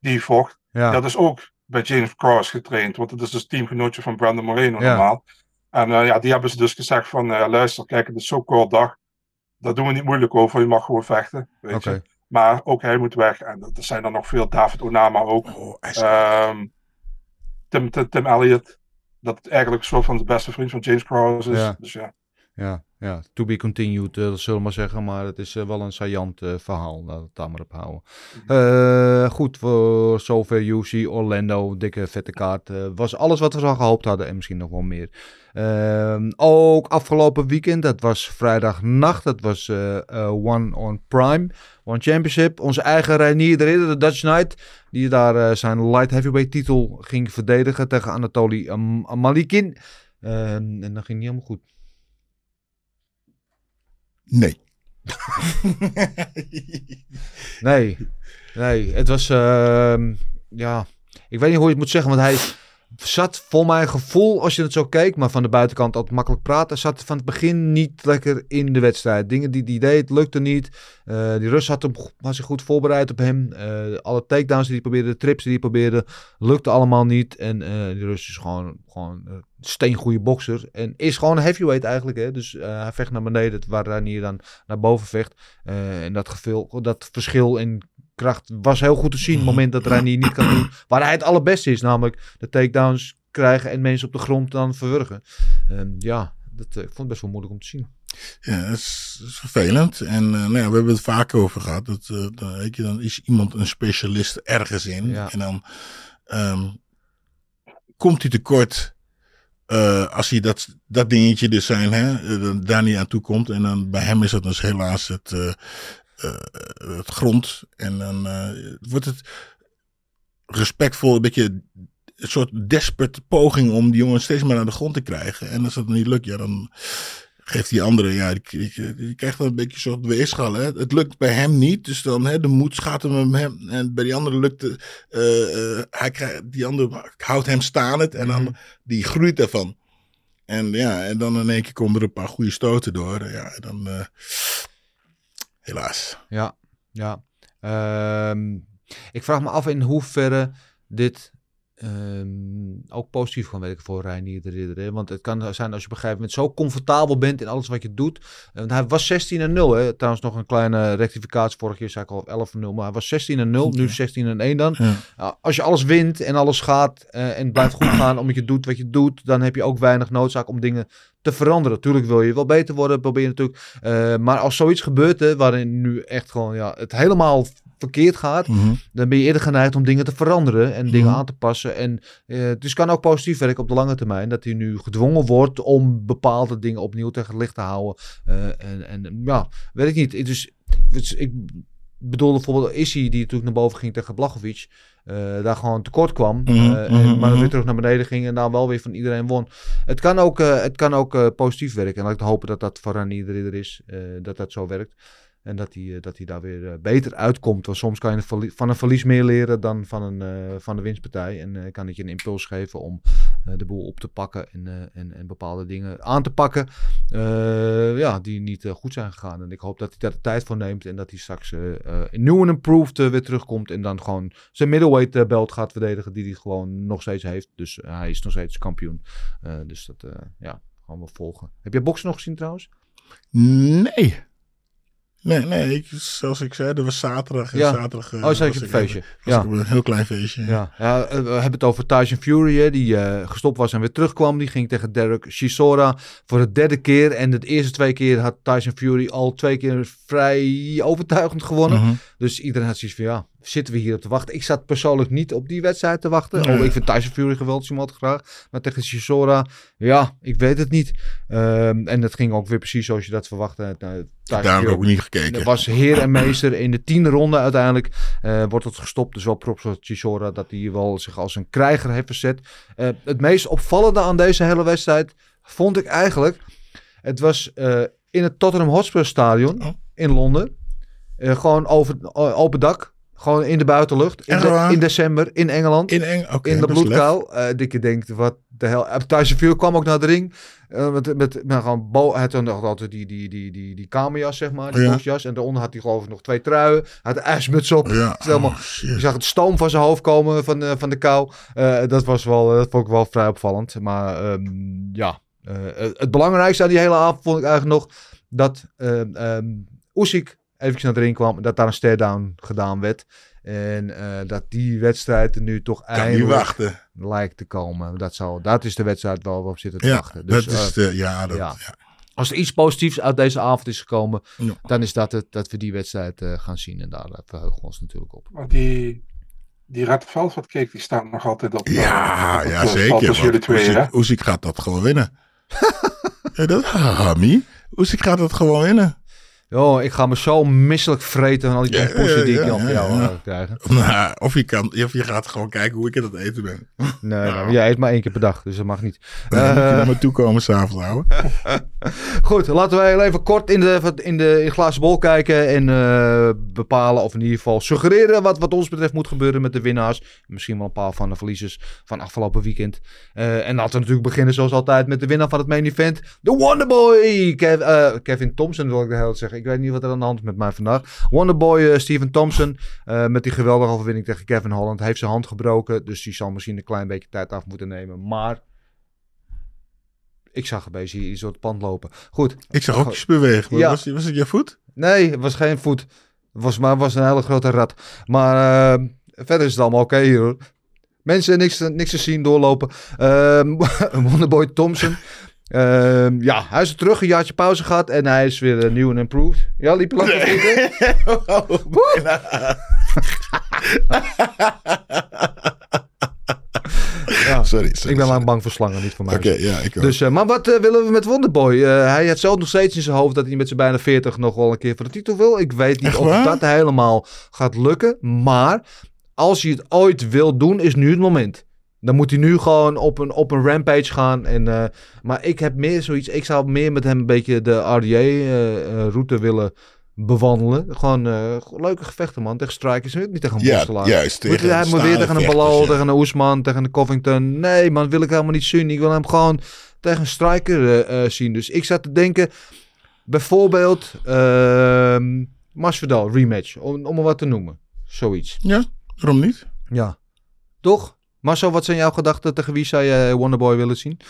Die vocht. Ja, Dat is ook bij James Cross getraind. Want het is dus teamgenootje van Brandon Moreno Ja. normaal. En eh, ja, die hebben ze dus gezegd van eh, luister, kijk, het is zo'n kort dag. Daar doen we niet moeilijk over. Je mag gewoon vechten. Weet je. Maar ook hij moet weg. En er zijn er nog veel. David Onama ook. Oh, Ehm, Tim, Tim, Tim Elliott. Dat eigenlijk een soort van de beste vriend van James Cross is. Ja. Dus ja. Ja. Ja, to be continued, eh, dat zullen we maar zeggen. Maar het is eh, wel een saillant eh, verhaal. Laten we het daar maar op houden. Goed, voor zover UC Orlando. Dikke vette kaart. Was alles wat we zo gehoopt hadden. En misschien nog wel meer. Ehm, ook afgelopen weekend. Dat was vrijdagnacht. Dat was One on Prime. One Championship. Onze eigen Reinier de Ridder, de Dutch Knight. Die daar zijn light heavyweight titel ging verdedigen tegen Anatoly Am- Malikin. Ehm, en dat ging niet helemaal goed. Nee. Nee, nee. Het was, ehm, ja, ik weet niet hoe je het moet zeggen, want hij zat voor mijn gevoel, als je het zo keek, maar van de buitenkant altijd makkelijk praten, zat van het begin niet lekker in de wedstrijd. Dingen die hij deed, lukte niet. Eh, die Rus had, hem, was zich goed voorbereid op hem. Eh, alle takedowns die hij probeerde, de trips die hij probeerde, lukte allemaal niet. En eh, die Rus is gewoon, gewoon een steengoede bokser. En is gewoon heavyweight eigenlijk. Hè? Dus hij vecht naar beneden, waar Ranier dan naar boven vecht. En dat, geveel, dat verschil in kracht was heel goed te zien. Het moment dat Ranier niet kan doen waar hij het allerbeste is. Namelijk de takedowns krijgen en mensen op de grond dan verwurgen. Ehm, ja, dat, eh, ik vond het best wel moeilijk om te zien. Ja, dat is, vervelend. En eh, nou ja, we hebben het vaak over gehad. Dat, eh, dan, weet je, dan is iemand een specialist ergens in. Ja. En dan ehm, komt hij tekort als hij dat, dat dingetje dus zijn, hè, daar niet aan toe komt. En dan bij hem is dat dus helaas het, het grond. En dan eh, wordt het respectvol, een beetje een soort desperate poging om die jongen steeds maar naar de grond te krijgen. En als dat niet lukt, ja, dan geeft die andere, ja, die, die, die krijgt dan een beetje een soort weerschal. Hè? Het lukt bij hem niet, dus dan hè, de moed gaat hem hem. En bij die andere lukt het, eh, eh, hij krijgt, die andere houdt hem staand en dan die groeit ervan. En ja, en dan in één keer komen er een paar goede stoten door. Ja, en dan eh, helaas. Ja, ja. Ehm, ik vraag me af in hoeverre dit ehm, ook positief kan werken voor Reinier de Ridder. hè. Want het kan zijn als je op een gegeven moment zo comfortabel bent in alles wat je doet. Want hij was 16 en 0. Hè. Trouwens nog een kleine rectificatie. Vorig jaar zei ik al 11 en 0. Maar hij was 16 en 0. Nu 16 en 1 dan. Ja. Nou, als je alles wint en alles gaat eh, en het blijft goed gaan omdat je doet wat je doet, dan heb je ook weinig noodzaak om dingen te veranderen. Tuurlijk wil je wel beter worden, probeer je natuurlijk. Eh, maar als zoiets gebeurt, hè, waarin nu echt gewoon ja, het helemaal verkeerd gaat, Mhm. dan ben je eerder geneigd om dingen te veranderen en dingen Mhm. aan te passen. En eh, dus het kan ook positief werken op de lange termijn, dat hij nu gedwongen wordt om bepaalde dingen opnieuw tegen het licht te houden. Eh, en, en ja, weet ik niet. Dus, dus ik bedoel bijvoorbeeld Issy, die natuurlijk naar boven ging tegen Blachowicz, eh, daar gewoon tekort kwam. Mhm, eh, en- mhm, maar dan weer mhm. terug naar beneden ging en daar wel weer van iedereen won. Het kan ook, eh, het kan ook positief werken. En laat ik hopen dat dat voor de Ridder is, dat dat zo werkt. En dat hij, eh, dat hij daar weer eh, beter uitkomt. Want soms kan je van een verlies meer leren dan van een, eh, van de winstpartij. En kan het je een impuls geven om de boel op te pakken en, en, en bepaalde dingen aan te pakken. ja, die niet goed zijn gegaan. En ik hoop dat hij daar de tijd voor neemt. En dat hij straks eh, nieuw en improved weer terugkomt. En dan gewoon zijn middleweight belt gaat verdedigen. Die hij gewoon nog steeds heeft. Dus hij is nog steeds kampioen. Dus dat, ja, gewoon volgen. Heb je boksen nog gezien trouwens? Nee. Nee, nee, ik, zoals ik zei, dat was zaterdag. Ja. zaterdag eh, Oh, zei ik een feestje. Ja. een heel klein feestje. Ja, ja eh, we hebben het over Tyson Fury, hè, die eh, gestopt was en weer terugkwam. Die ging tegen Derek Chisora voor de derde keer. En de eerste twee keer had Tyson Fury al twee keer vrij overtuigend gewonnen. Mhm. Dus iedereen had zoiets van, ja, zitten we hier op te wachten? Ik zat persoonlijk niet op die wedstrijd te wachten. Nee. Oh, ik vind Tyson Fury geweldig, iemand graag. Maar tegen Chisora, ja, ik weet het niet. Ehm, en dat ging ook weer precies zoals je dat verwachtte. Nou, Tyson Daar heb ik ook niet gekeken. er was heer en meester in de tiende ronde uiteindelijk. eh, wordt het gestopt. Dus wel props voor Chisora dat hij wel zich als een krijger heeft verzet. Eh, het meest opvallende aan deze hele wedstrijd vond ik eigenlijk... Het was eh, in het Tottenham Hotspur Stadion Oh. in Londen. Eh, gewoon over open dak. Gewoon in de buitenlucht. In, de- december in Engeland. In, Eng in de lef. bloedkuil. Eh je denkt, wat de hel. Uh, Tyson Fury kwam ook naar de ring. eh, met, met, met gewoon bo hij had dan nog altijd die, die, die, die, die kamerjas, zeg maar. Die Ja. boksjas. En daaronder had hij geloof ik nog twee truien. Hij had een ijsmuts op. Ja, is helemaal- oh. Je zag het stoom van zijn hoofd komen van, eh, van de kou. Eh, dat was wel, dat vond ik wel vrij opvallend. Maar ehm, ja, eh, het belangrijkste aan die hele avond vond ik eigenlijk nog dat ehm ehm, Usyk eventjes naar de ring kwam. Dat daar een stare-down gedaan werd. En eh, dat die wedstrijd er nu toch kan niet eindelijk wachten. lijkt te komen. Dat, zal, dat is de wedstrijd waar we op zitten te Ja, wachten. Dus, dat is eh, de, ja, dat, ja. ja. Als er iets positiefs uit deze avond is gekomen, Ja. dan is dat het dat we die wedstrijd eh, gaan zien. En daar verheugen we ons natuurlijk op. Maar die, die Red Velvet cake die staat nog altijd op. Ja, op ja zeker. jullie twee, gaat dat gewoon winnen. ja, dat, haha, Mie. Usyk gaat dat gewoon winnen. Jo, ik ga me zo misselijk vreten van al die Ja, die ik dan van jou ja. krijgen. Nou, of, je kan, of je gaat gewoon kijken hoe ik aan het eten ben. Nee, nou, jij eet maar één keer per dag, dus dat mag niet. Dan moet je Eh, naar me toe komen s'avonds, ouwe. Goed, laten wij even kort in de, in de in glazen bol kijken en eh, bepalen of in ieder geval suggereren wat, wat ons betreft moet gebeuren met de winnaars. Misschien wel een paar van de verliezers van afgelopen weekend. Eh, en laten we natuurlijk beginnen zoals altijd met de winnaar van het main event. De Wonderboy! Kev, Kevin Thompson wil ik de hele tijd zeggen. Ik weet niet wat er aan de hand is met mij vandaag. Wonderboy uh, Steven Thompson eh, met die geweldige overwinning tegen Kevin Holland. Heeft zijn hand gebroken, dus die zal misschien een klein beetje tijd af moeten nemen. Maar ik zag een beetje door het pand lopen. Goed. Ik zag ook iets bewegen. Ja. Was, was het je voet? Nee, het was geen voet. Het was, maar was een hele grote rat. Maar eh, verder is het allemaal oké hier hoor. Mensen, niks, niks te zien, doorlopen. Ehm Wonderboy Thompson. Ehm, ja, hij is er terug, een jaartje pauze gehad en hij is weer eh, nieuw en improved. Ja, liep je lang nee. ja, Sorry, sorry. ik ben lang bang voor slangen, niet voor mij. Oké, ja, ik ook. Dus, eh, maar wat eh, willen we met Wonderboy? Hij had zelf nog steeds in zijn hoofd dat hij met zijn bijna 40 nog wel een keer voor de titel wil. Ik weet niet Echt of waar? dat helemaal gaat lukken. Maar als hij het ooit wil doen, is nu het moment. Dan moet hij nu gewoon op een, op een rampage gaan. En, eh, maar ik heb meer zoiets. Ik zou meer met hem een beetje de RDA-route willen bewandelen. Gewoon eh, leuke gevechten, man. Tegen strikers. Niet tegen een Ja, juist, Moet hij moet weer tegen een Balal, ja. tegen een Oesman, tegen een Covington. Nee, man, wil ik helemaal niet zien. Ik wil hem gewoon tegen een striker eh, eh, zien. Dus ik zat te denken, bijvoorbeeld ehm Masvidal rematch, om, om er wat te noemen. Zoiets. Ja, waarom niet? Ja. Toch? Marcel, wat zijn jouw gedachten? Tegen wie zou je Wonderboy willen zien?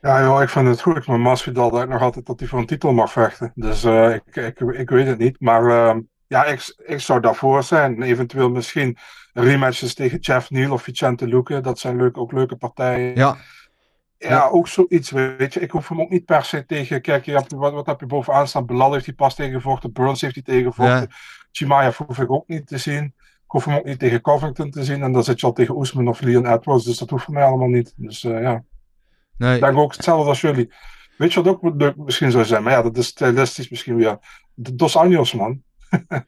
Ja, joh, ik vind het goed. Maar Masvidal denkt nog altijd dat hij voor een titel mag vechten. Dus eh, ik, ik, ik weet het niet. Maar ehm, ja, ik, ik zou daarvoor zijn. Eventueel misschien rematches tegen Jeff Neal of Vicente Luque. Dat zijn leuk, ook leuke partijen. Ja. Ja, ook zoiets, weet je. Ik hoef hem ook niet per se tegen... Kijk, je hebt, wat, wat heb je bovenaan staan? Belal heeft hij pas tegengevochten. Burns heeft hij tegengevochten. Ja. Chimaev hoef ik ook niet te zien. Ik hoef hem ook niet tegen Covington te zien. En dan zit je al tegen Oesman of Leon Edwards. Dus dat hoeft voor mij allemaal niet. Dus eh, ja. Nee. Ik denk ook hetzelfde als jullie. Weet je wat ook leuk misschien zou zijn? Maar ja, dat is stilistisch misschien weer. De Dos Anjos, man.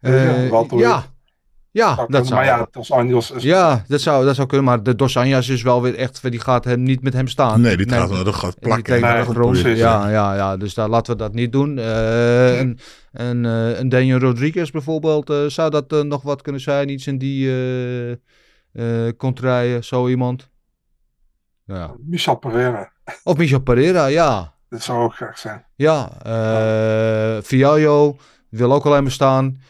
Eh, Welterweight. ja. Ja, dat maar zou... ja, Dos Anjos is... Ja, dat zou, dat zou kunnen. Maar de Dos Anjos is wel weer echt... Die gaat hem niet met hem staan. Nee, die gaat wel dat gaat plakken. Nee, de ja, ja, ja, dus daar laten we dat niet doen. Eh, en en, eh, en Daniel Rodriguez bijvoorbeeld, eh, zou dat nog wat kunnen zijn? Iets in die eh eh contraien, zo iemand? Ja. Michel Pereira. Of Michel Pereira, ja. Dat zou ook graag zijn. Ja, eh Fiallo wil ook alleen maar staan.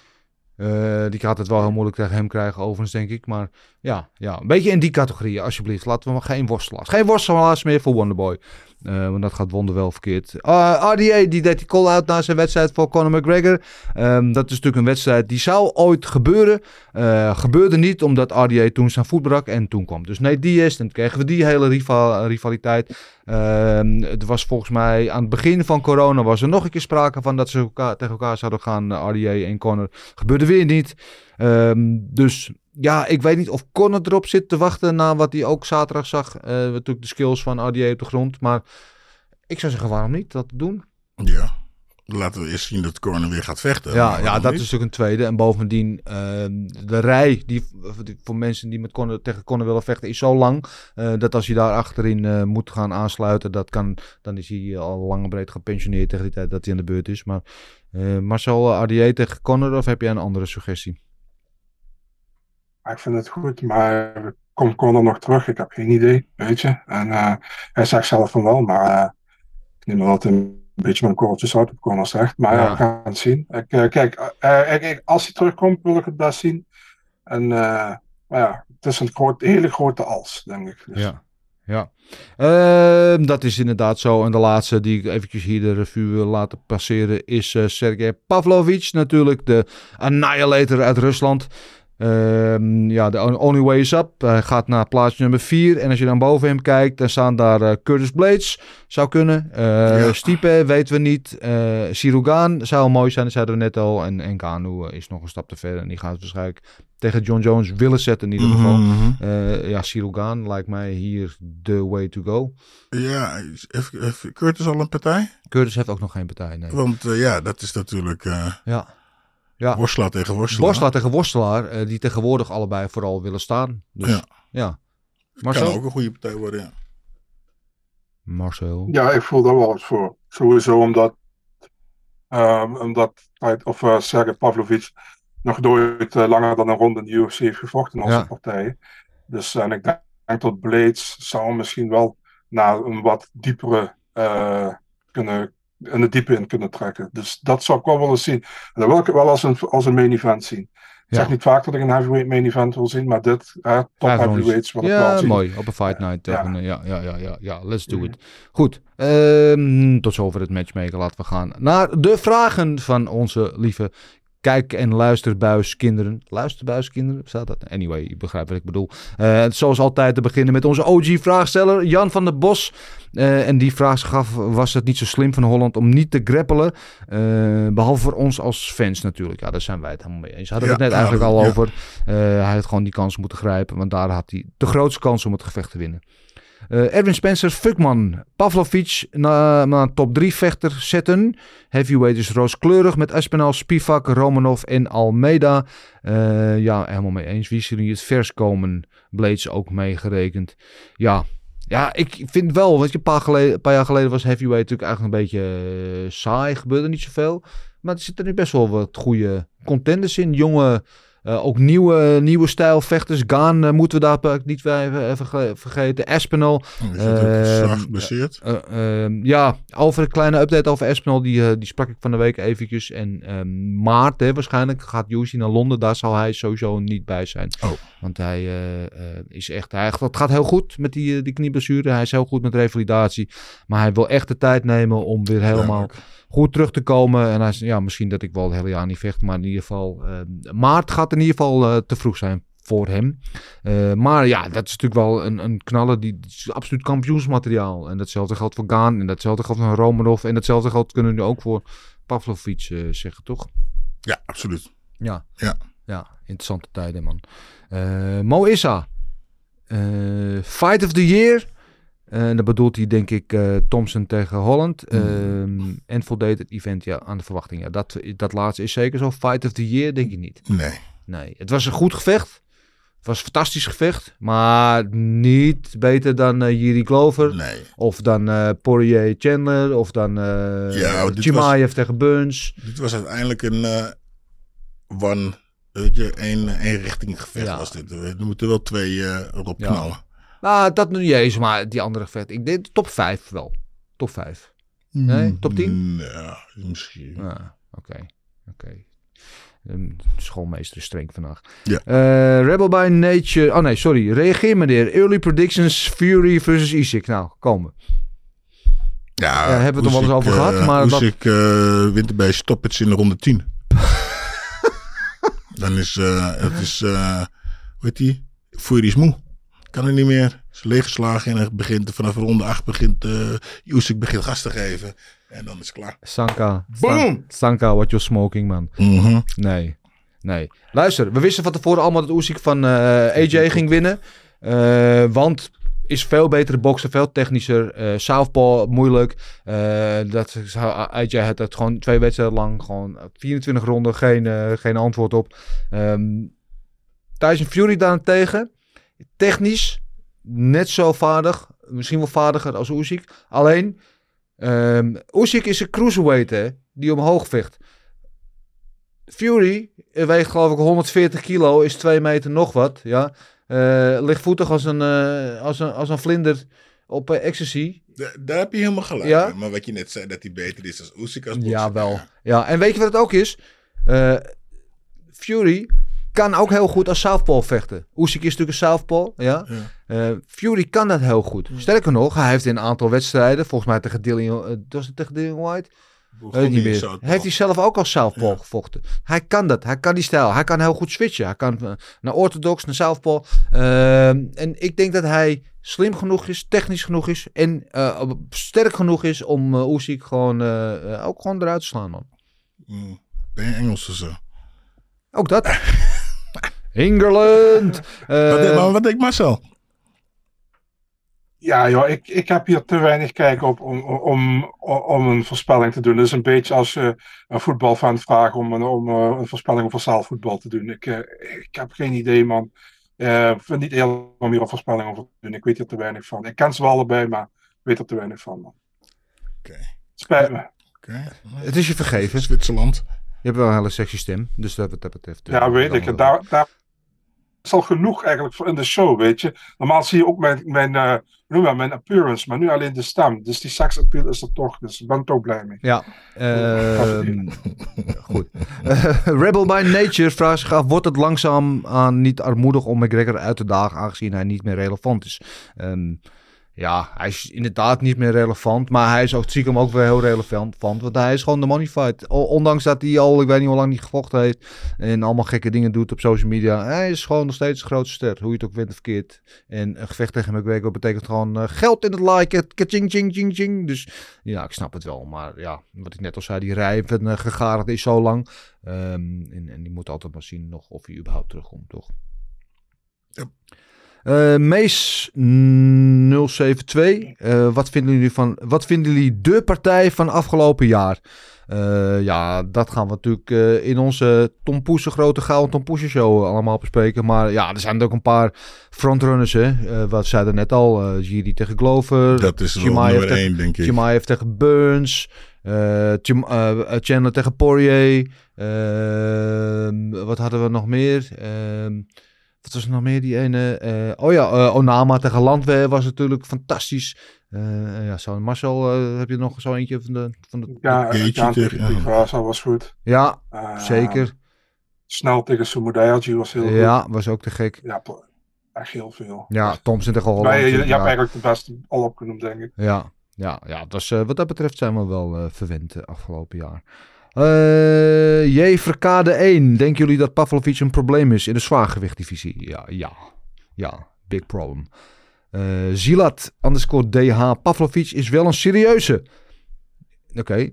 Eh, die gaat het wel heel moeilijk tegen hem krijgen, overigens, denk ik. Maar ja, ja, een beetje in die categorie, alsjeblieft. Laten we maar geen worstelaars. Geen worstelaars meer voor Wonderboy. Eh, want dat gaat Wonder wel verkeerd. Uh, RDA, die deed die call-out na zijn wedstrijd voor Conor McGregor. Ehm, dat is natuurlijk een wedstrijd die zou ooit gebeuren. Eh, gebeurde niet, omdat RDA toen zijn voet brak. En toen kwam dus Nate Diaz. En toen kregen we die hele rival, rivaliteit. Ehm, het was volgens mij aan het begin van corona was er nog een keer sprake van dat ze elkaar, tegen elkaar zouden gaan, eh, RDA en Conor. Gebeurde weer niet. Ehm, dus ja, ik weet niet of Conor erop zit te wachten na wat hij ook zaterdag zag. Eh natuurlijk de skills van RDA op de grond. Maar ik zou zeggen, waarom niet dat doen? Ja. Laten we eerst zien dat Corner weer gaat vechten. Ja, ja dat niet? is natuurlijk een tweede. En bovendien, ehm, de rij die, voor mensen die met Conor, tegen Conor willen vechten is zo lang. eh, dat als je daar achterin eh, moet gaan aansluiten, dat kan, dan is hij al lang en breed gepensioneerd tegen die tijd dat hij aan de beurt is. Maar Marcel, RDA tegen Conor of heb jij een andere suggestie? Maar ik vind het goed, maar komt Conor nog terug? Ik heb geen idee, weet je. En eh, hij zegt zelf van wel, maar eh, ik neem dat een beetje met een korreltje zout op Conor zegt. Maar ja, we gaan het zien. Ik, eh, kijk, ik- als hij terugkomt, wil ik het best zien. En maar ja, het is een groot, hele grote als, denk ik. Dus. Ja. Ja, Ehm, dat is inderdaad zo. En de laatste die ik eventjes hier de revue wil laten passeren is Sergej Pavlovich. Natuurlijk de annihilator uit Rusland. Ehm, ja, de Only Way is Up. Hij gaat naar plaats nummer 4. En als je dan boven hem kijkt, dan staan daar eh, Curtis Blades. Zou kunnen. Eh Ja. Stipe weten we niet. Sirugan zou mooi zijn, dat zeiden we net al. En, en Kanu eh, is nog een stap te ver. En die gaat waarschijnlijk tegen John Jones willen zetten in ieder geval. Eh, ja, Sirugan lijkt mij hier de way to go. Ja, heeft, heeft Curtis al een partij? Curtis heeft ook nog geen partij, nee. Want ja, dat is natuurlijk Ja. Ja. worstelaar tegen worstelaar. Worstelaar tegen worstelaar, eh, die tegenwoordig allebei vooral willen staan. Dus Ja. ja. Kan Marcel? ook een goede partij worden, ja. Marcel. Ja, ik voel daar wel wat voor. Sowieso omdat, ehm, omdat of uh, Sergej Pavlovic nog nooit eh, langer dan een ronde in de UFC heeft gevochten als Ja. een partij. Dus en ik denk, denk dat Blades zou misschien wel naar een wat diepere eh, kunnen, in de diepe in kunnen trekken. Dus dat zou ik wel willen zien. En dat wil ik wel als een, als een main event zien. Ik Ja. zeg niet vaak dat ik een heavyweight main event wil zien, maar dit, eh, top rondes. heavyweights wil ik wel Ja, zien. mooi. Op een fight night. Ja. Tegen, ja. Ja, ja, ja, ja, let's do Mhm. it. Goed. Ehm, tot zover het matchmaker. Laten we gaan naar de vragen van onze lieve kijk- en luisterbuiskinderen. Luisterbuiskinderen? Staat dat? Anyway, je begrijpt wat ik bedoel. Eh, zoals altijd te beginnen met onze OG-vraagsteller Jan van der Bos. Eh, en die vraag gaf, was het niet zo slim van Holland om niet te grappelen? Eh, behalve voor ons als fans natuurlijk. Ja, daar zijn wij het helemaal mee eens. Hadden we Ja, het net ja, eigenlijk al ja. over. Hij had gewoon die kans moeten grijpen, want daar had hij de grootste kans om het gevecht te winnen. Erwin Spencer, Fuckman, Pavlovic na, een top 3 vechter zetten. Heavyweight is rooskleurig met Espinal, Spivak, Romanov en Almeida. Eh, ja, helemaal mee eens. Wie zien het vers komen? Blades ook meegerekend. Ja, ja, ik vind wel, want een paar, geleden, een paar jaar geleden was heavyweight natuurlijk eigenlijk een beetje eh, saai, gebeurde niet zoveel. Maar er zitten nu best wel wat goede contenders in. Jonge, eh, ook nieuwe, nieuwe stijl vechters. Gaan eh, moeten we daar niet even, even ge- vergeten. Espinal. Zwaar geblesseerd. Eh, ehm, ja, over een kleine update over Espinal. Die, eh, die sprak ik van de week eventjes. En ehm, maart hè, waarschijnlijk gaat Yuji naar Londen. Daar zal hij sowieso niet bij zijn. Oh. Want hij eh, eh, is echt... Hij, het gaat heel goed met die, eh, die knieblessure. Hij is heel goed met revalidatie. Maar hij wil echt de tijd nemen om weer helemaal Duidelijk. Goed terug te komen. En hij is, ja, misschien dat ik wel het hele jaar niet vecht. Maar in ieder geval... ehm, maart gaat in ieder geval eh, te vroeg zijn voor hem. Eh, maar ja, dat is natuurlijk wel een, een knaller. Die, is absoluut kampioensmateriaal. En datzelfde geldt voor Gaan. En datzelfde geldt voor Romanov. En datzelfde geldt kunnen we nu ook voor Pavlovic eh, zeggen, toch? Ja, absoluut. Ja. Ja. Ja, interessante tijden, man. Eh Mo Issa. Eh, Fight of the Year. En dat bedoelt hij, denk ik, eh, Thompson tegen Holland. Ehm, en voldeed het event ja, aan de verwachting. Ja, dat, dat laatste is zeker zo. Fight of the Year, denk ik niet. Nee. Nee, het was een goed gevecht. Het was een fantastisch gevecht. Maar niet beter dan eh Jiri Glover. Nee. Of dan eh Poirier Chandler. Of dan eh Ja, Chimaev tegen Burns. Dit was uiteindelijk een eh one, weet je, één, één richting gevecht Ja. was dit. Er moeten wel twee eh erop knallen. Nou, dat nu niet eens, maar die andere gevecht. Ik denk top 5 wel. Top 5. Nee, top 10? Mm, Ja, misschien. Ja, oké. Oké. Ehm, schoolmeester is streng vandaag. Ja. Eh, Rebel by Nature. Oh nee, sorry. Reageer meneer. Early predictions Fury versus Isaac. Nou, komen. Ja, Ja, hebben we het er wel eens over gehad, eh, maar dat- Usyk eh, wint bij stoppage in de ronde 10. Dan is, het is, hoe heet die? Fury is moe. Kan er niet meer. Is leeggeslagen en begint vanaf ronde 8 begint uh, begint gas te geven. En dan is het klaar. Sanka. Boom! San- Sanka, what you're smoking, man. Mhm. Nee. Nee. Luister, we wisten van tevoren allemaal dat Usyk van eh, AJ ging winnen. Eh, want is veel betere bokser, veel technischer. eh Southpaw, moeilijk. Eh, dat, AJ had het gewoon twee wedstrijden lang. Gewoon 24 ronden, geen, geen antwoord op. Ehm Tyson Fury daarentegen. Technisch net zo vaardig. Misschien wel vaardiger als Usyk. Alleen, ehm Usyk is een cruiserweight hè, die omhoog vecht. Fury eh, weegt geloof ik 140 kilo, is 2 meter nog wat. Ja. Eh lichtvoetig als een, eh, als een, als een vlinder op eh, ecstasy. Da- daar heb je helemaal gelijk. Ja? Maar wat je net zei, dat hij beter is als Usyk als bokser. Ja, wel. Ja, en weet je wat het ook is? Fury kan ook heel goed als southpaw vechten. Usyk is natuurlijk een southpaw, ja. Ja. Eh, Fury kan dat heel goed. Sterker nog, hij heeft in een aantal wedstrijden, volgens mij tegen Dillian, eh, was het tegen Dillian White? Weet ik niet meer. Heeft hij zelf ook als Southpaw gevochten. Hij kan dat. Hij kan die stijl. Hij kan heel goed switchen. Hij kan eh, naar orthodox, naar Southpaw. Ehm, en ik denk dat hij slim genoeg is, technisch genoeg is en sterk genoeg is om uh, Usyk gewoon ook gewoon eruit te slaan, man. Mm. Ben je Engels of zo? Ook dat. Engeland. wat, Eh, maar wat denkt Marcel? Ja, joh, ik, ik heb hier te weinig kijk op om, om, om een voorspelling te doen. Het is een beetje als je een voetbalfan vraagt om, een, om eh, een voorspelling over zaalvoetbal te doen. Ik, eh, ik heb geen idee, man. Eh, Ik vind het niet heel om hier een voorspelling over te doen. Ik weet er te weinig van. Ik ken ze wel allebei, maar ik weet er te weinig van, man. Oké. Spijt me. Oké. het is je vergeven. Zwitserland. Je hebt wel een hele sexy stem, dus dat wat dat betreft. Ja, weet ik. Daar, daar is al genoeg eigenlijk voor in de show, weet je. Normaal zie je ook mijn, mijn, eh, noem dat, mijn appearance, maar nu alleen de stem. Dus die sex appeal is er toch. Dus ik ben toch blij mee. Ja, ehm, goed. Eh, Rebel by Nature vraagt zich af: wordt het langzaam aan niet armoedig om McGregor uit te dagen, aangezien hij niet meer relevant is? Ehm, ja, hij is inderdaad niet meer relevant, maar hij is ook stiekem ook weer heel relevant, want hij is gewoon de money fight. Ondanks dat hij al, ik weet niet hoe lang niet gevochten heeft en allemaal gekke dingen doet op social media, hij is gewoon nog steeds de grootste ster, hoe je het ook wint of verkeerd. En een gevecht tegen McGregor betekent gewoon eh, geld in het like, ching ching ching. Dus ja, ik snap het wel. Maar ja, wat ik net al zei, die rij van gegadigd is zo lang. Ehm, en, en die moet altijd maar zien nog of hij überhaupt terugkomt, toch? Eh, Mees 072, eh, wat vinden jullie van, wat vinden jullie de partij van afgelopen jaar? Eh, ja, dat gaan we natuurlijk in onze Tom Poesen grote gouden Tom Poesen show allemaal bespreken. Maar ja, er zijn ook een paar frontrunners, hè. Wat zeiden net al, Jiri tegen Glover. Dat is nummer tegen- één, denk ik. Chimaev tegen Burns. Chim- eh, Chandler tegen Poirier. Ehm, wat hadden we nog meer? Wat was er nog meer? Die ene. eh, oh ja, eh, Onama tegen Landweer was natuurlijk fantastisch. Eh, ja, zo, Marcel, heb je nog zo eentje van de. Van de... Ja, Gaethje tegen-. Pedraza was goed. Ja, zeker. Snel tegen Sumudayaji was heel goed. Ja, was ook te gek. Ja, echt heel veel. Ja, Thompson tegen Holland. Maar je, je, je ja. hebt eigenlijk de beste al opgenoemd, denk ik. Ja, ja, ja dus, eh, wat dat betreft zijn we wel verwend eh, afgelopen jaar. Eh J. Verkade 1. Denken jullie dat Pavlovic een probleem is in de zwaargewichtdivisie? Ja, ja. Ja, big problem. Eh Zilat underscore DH. Pavlovic is wel een serieuze. Oké,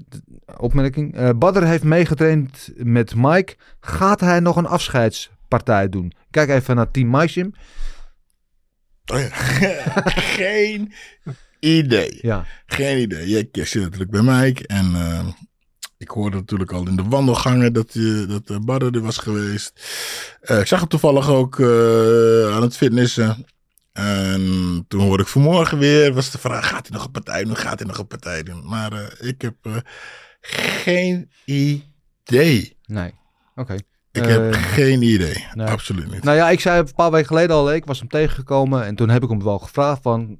opmerking. Eh Badr heeft meegetraind met Mike. Gaat hij nog een afscheidspartij doen? Kijk even naar Team Maisim. Oh ja. Geen idee. Ja. Geen idee. Je, je zit natuurlijk bij Mike. En ik hoorde natuurlijk al in de wandelgangen dat, je dat uh, Badder er was geweest. Eh, ik zag hem toevallig ook eh, aan het fitnessen. En toen hoorde ik vanmorgen weer, was de vraag, gaat hij nog een partij doen? Gaat hij nog een partij doen? Maar eh, ik heb eh, geen idee. Nee. Oké. Ik Eh, heb geen idee. nee. Absoluut niet. Nou ja, ik zei een paar weken geleden al, ik was hem tegengekomen en toen heb ik hem wel gevraagd van,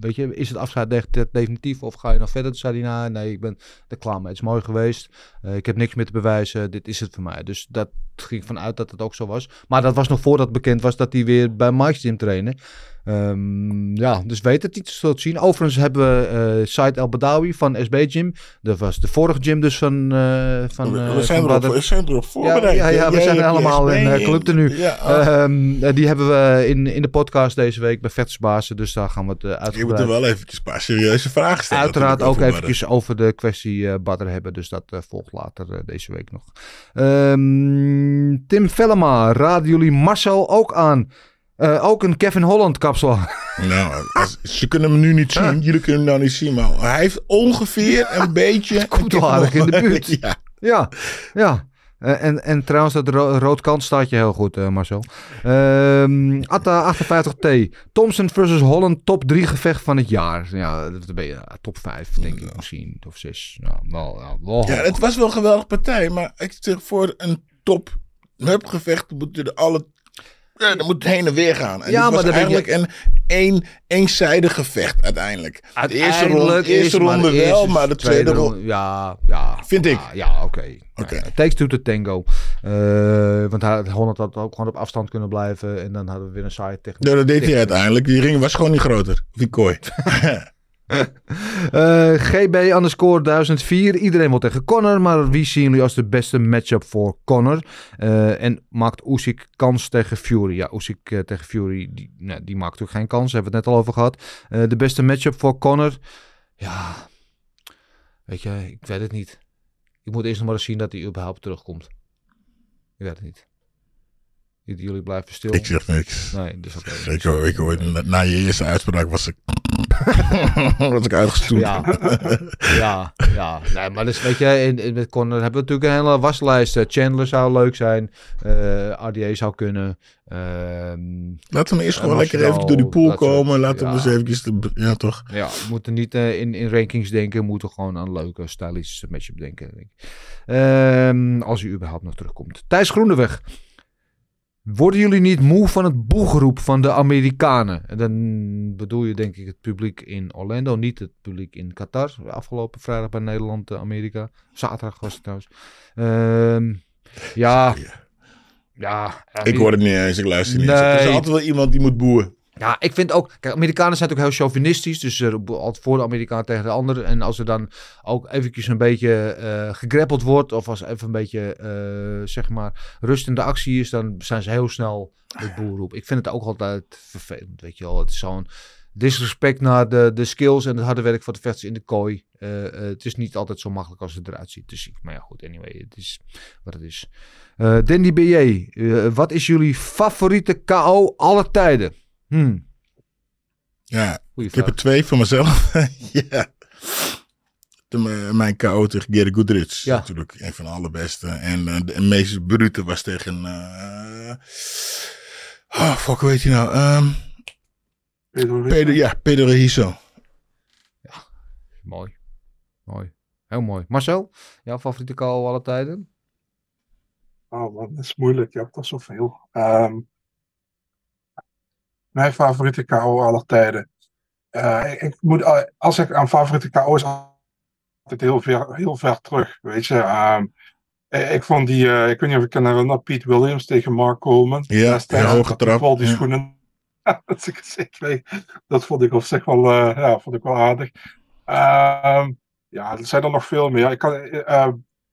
weet je, is het afscheid de- definitief of ga je nog verder? Toen zei hij, nou, nee, ik ben er klaar mee. Het is mooi geweest. Eh, ik heb niks meer te bewijzen. Dit is het voor mij. Dus dat ging vanuit dat het ook zo was. Maar dat was nog voordat bekend was dat hij weer bij Mike's Gym trainde. Ehm, ja, dus weet het niet zo te zien. Overigens hebben we eh Said El Badawi van SB Gym. Dat was de vorige gym dus van... eh van we, eh, we zijn van erop, Badr. we zijn erop Ja, voorbereid. ja, ja, we zijn allemaal in uh, club nu. Ja, ah. Ehm, eh, die hebben we in, in de podcast deze week bij Vechtersbazen. Dus daar gaan we het uh, je moet er uitgebreid... wel eventjes een paar serieuze vragen stellen. Uiteraard ook eventjes over de kwestie eh Badr hebben. Dus dat eh, volgt later eh, deze week nog. Ehm, Tim Vellema, raden jullie Marcel ook aan? Eh, ook een Kevin Holland kapsel. Nou, ze kunnen hem nu niet zien. Jullie kunnen hem nou niet zien. Maar hij heeft ongeveer een beetje... Komt wel aardig in de buurt. Ja. ja, ja. Eh, en, en trouwens, dat ro rood kant staat je heel goed, eh, Marcel. Ehm Atta 58T. Thompson versus Holland, top 3 gevecht van het jaar. Ja, dat ben je top 5, denk ik misschien. Top 6. Ja, wel, ja, wel ja, hoog. het was wel een geweldige partij. Maar ik zeg voor een top hupgevecht moeten alle... Ja, er moet heen en weer gaan. En Ja, dit was dan je- eigenlijk een één, eenzijdig gevecht uiteindelijk. De eerste ronde, de eerste ronde de wel, maar de tweede ronde... Ja, ja. Vind ik. Ja, oké. Oké. Ja, takes two to tango. Eh, want hij, Holland had ook gewoon op afstand kunnen blijven. En dan hadden we weer een saaie techniek. Ja, dat deed hij uiteindelijk. Die ring was gewoon niet groter. Die kooi. Eh, GB underscore 1004. Iedereen wil tegen Connor, maar wie zien jullie als de beste matchup voor Connor? Eh, en maakt Usyk kans tegen Fury? Ja, Usyk eh, tegen Fury, die, nou, die maakt ook geen kans. Hebben we het net al over gehad. Eh, de beste matchup voor Connor? Ja, weet je, ik weet het niet. Ik moet eerst nog maar eens zien dat hij überhaupt terugkomt. Ik weet het niet. Jullie blijven stil. Ik zeg niks. Nee, dus oké. Ik, hoor- ik hoor, na je eerste uitspraak was ik, was ik uitgestoeld. Ja, ja, ja. Nee, maar dus weet je, in, in, met Connor hebben we natuurlijk een hele waslijst. Eh, Chandler zou leuk zijn. eh RDA zou kunnen. ehm, Laten we eerst eh, gewoon lekker even door die pool komen. Laten we ja. eens eventjes... De, ja, toch? Ja, we moeten niet in, in rankings denken. We moeten gewoon aan een leuke, stylische matchup denken. Denk ik. Ehm, als hij überhaupt nog terugkomt. Thijs Groeneweg. Worden jullie niet moe van het boegeroep van de Amerikanen? En dan bedoel je denk ik het publiek in Orlando, niet het publiek in Qatar. Afgelopen vrijdag bij Nederland, eh, Amerika. Zaterdag was het trouwens. Ehm, ja, ja. Ik hoor het niet eens, ik luister niet eens. Er is altijd wel iemand die moet boeien. Ja, ik vind ook... Kijk, Amerikanen zijn natuurlijk heel chauvinistisch. Dus er altijd voor de Amerikaan tegen de ander. En als er dan ook eventjes een beetje eh gegrappeld wordt... of als even een beetje, eh, zeg maar, rust in de actie is... dan zijn ze heel snel het boelroep. Ik vind het ook altijd vervelend, weet je wel. Het is zo'n disrespect naar de, de skills en het harde werk van de vechters in de kooi. Het is niet altijd zo makkelijk als het eruit ziet. Dus ik, maar ja, goed, anyway, het is wat het is. Eh Dandy BJ, wat is jullie favoriete KO alle tijden? Hmm. Ja, Goeie ik heb er twee voor mezelf. ja. De, m- mijn KO tegen Gary Goodrich. Ja. Natuurlijk een van de allerbeste. En eh, de meest brute was tegen... eh oh, fuck, heet hij nou? Ehm, Pedro Pedro, ja, Pedro Hiso. Mooi. Mooi. Heel mooi. Marcel, jouw favoriete KO alle tijden? Oh man, dat is moeilijk. Je hebt er zoveel. Ehm mijn favoriete KO aller tijden. Eh, ik, ik moet, eh, als ik aan favoriete KO's altijd heel ver, heel ver terug. Weet je, Ehm, eh, ik vond die, eh, ik weet niet of ik kan herinneren, Pete Williams tegen Mark Coleman. Ja, die hoge trap, die ja. schoenen. dat, ik, weet, dat vond ik op zich wel, ja, vond ik wel aardig. Ehm, ja, er zijn er nog veel meer. Ik kan,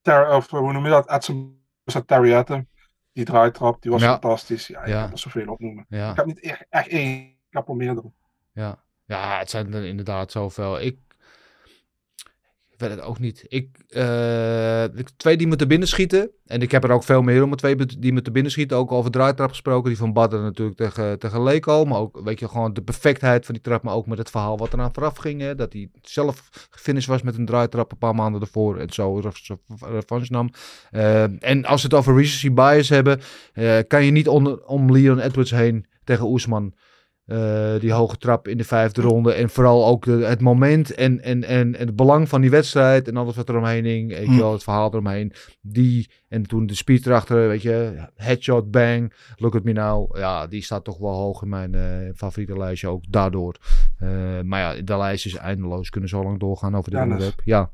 Ter, of hoe noem je dat? Edson Terry Atom. Die draaitrap, die was Ja. fantastisch. Ja, ik Ja. kan er zoveel opnoemen. Ja. Ik heb niet echt, echt één, ik heb er meerdere. Ja. Ja, het zijn er inderdaad zoveel. Ik, het ook niet. Ik, ik- twee die moeten binnenschieten. En ik heb er ook veel meer om. maar Twee die moeten binnenschieten. Ook over draaitrap gesproken. Die van Badder natuurlijk tegen, tegen Leko. Maar ook, weet je, gewoon de perfectheid van die trap. Maar ook met het verhaal wat eraan vooraf ging. Hè? Dat hij zelf gefinished was met een draaitrap een paar maanden ervoor. En zo re- revanche nam. Eh, en als we het over recency bias hebben. eh, kan je niet onder, om Leon Edwards heen tegen Oesman. Eh, die hoge trap in de vijfde ronde. En vooral ook de- het moment en, en, en, en het belang van die wedstrijd. En alles wat er omheen hing. Hm. wel, het verhaal eromheen. Die en toen de speed erachter, weet je. Headshot, bang, look at me now. Ja, die staat toch wel hoog in mijn eh, favoriete lijstje. Ook daardoor. Eh, maar ja, de lijst is eindeloos. Kunnen zo lang doorgaan over dit onderwerp. Ja,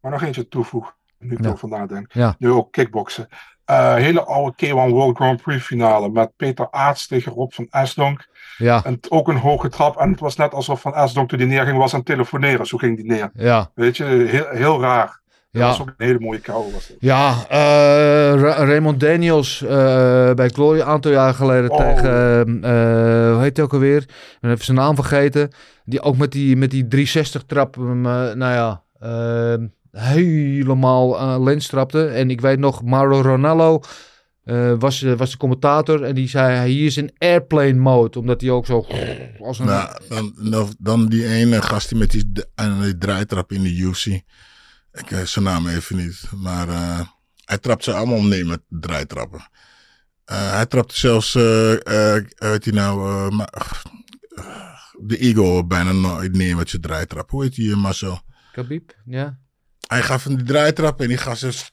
Maar nog eentje toevoegen, nu ik Ja. erover nadenk. Ja. Nu ook kickboksen. Eh, hele oude K1 World Grand Prix finale met Peter Aarts tegen Rob van Esdonk. ja, En ook een hoge trap. En het was net alsof Van Esdonk toen die neerging was aan het telefoneren. Zo ging die neer. ja. Weet je, heel, heel raar. Dat Ja. was ook een hele mooie kou. Was het. Ja, eh, Ra- Raymond Daniels eh, bij Glory een aantal jaar geleden Oh. tegen, hoe heet hij ook alweer? Ik ben even zijn naam vergeten. Die ook met die, met die 360 trap, eh, nou ja, helemaal aan lens trapte. En ik weet nog, Mauro Ronaldo eh, was, eh, was de commentator en die zei hij is in airplane mode, omdat hij ook zo als een... Nou, dan, dan, die ene gast die met die, die draaitrap in de UFC. Ik weet zijn naam even niet. Maar eh, hij trapt ze allemaal neer met draaitrappen. Eh, hij trapte zelfs, eh eh, weet hij nou, eh, eh, de Eagle bijna nooit neer met zijn draaitrap. Hoe heet die, eh, Marcel? Khabib, ja. Hij gaf hem die draaitrap en die gast is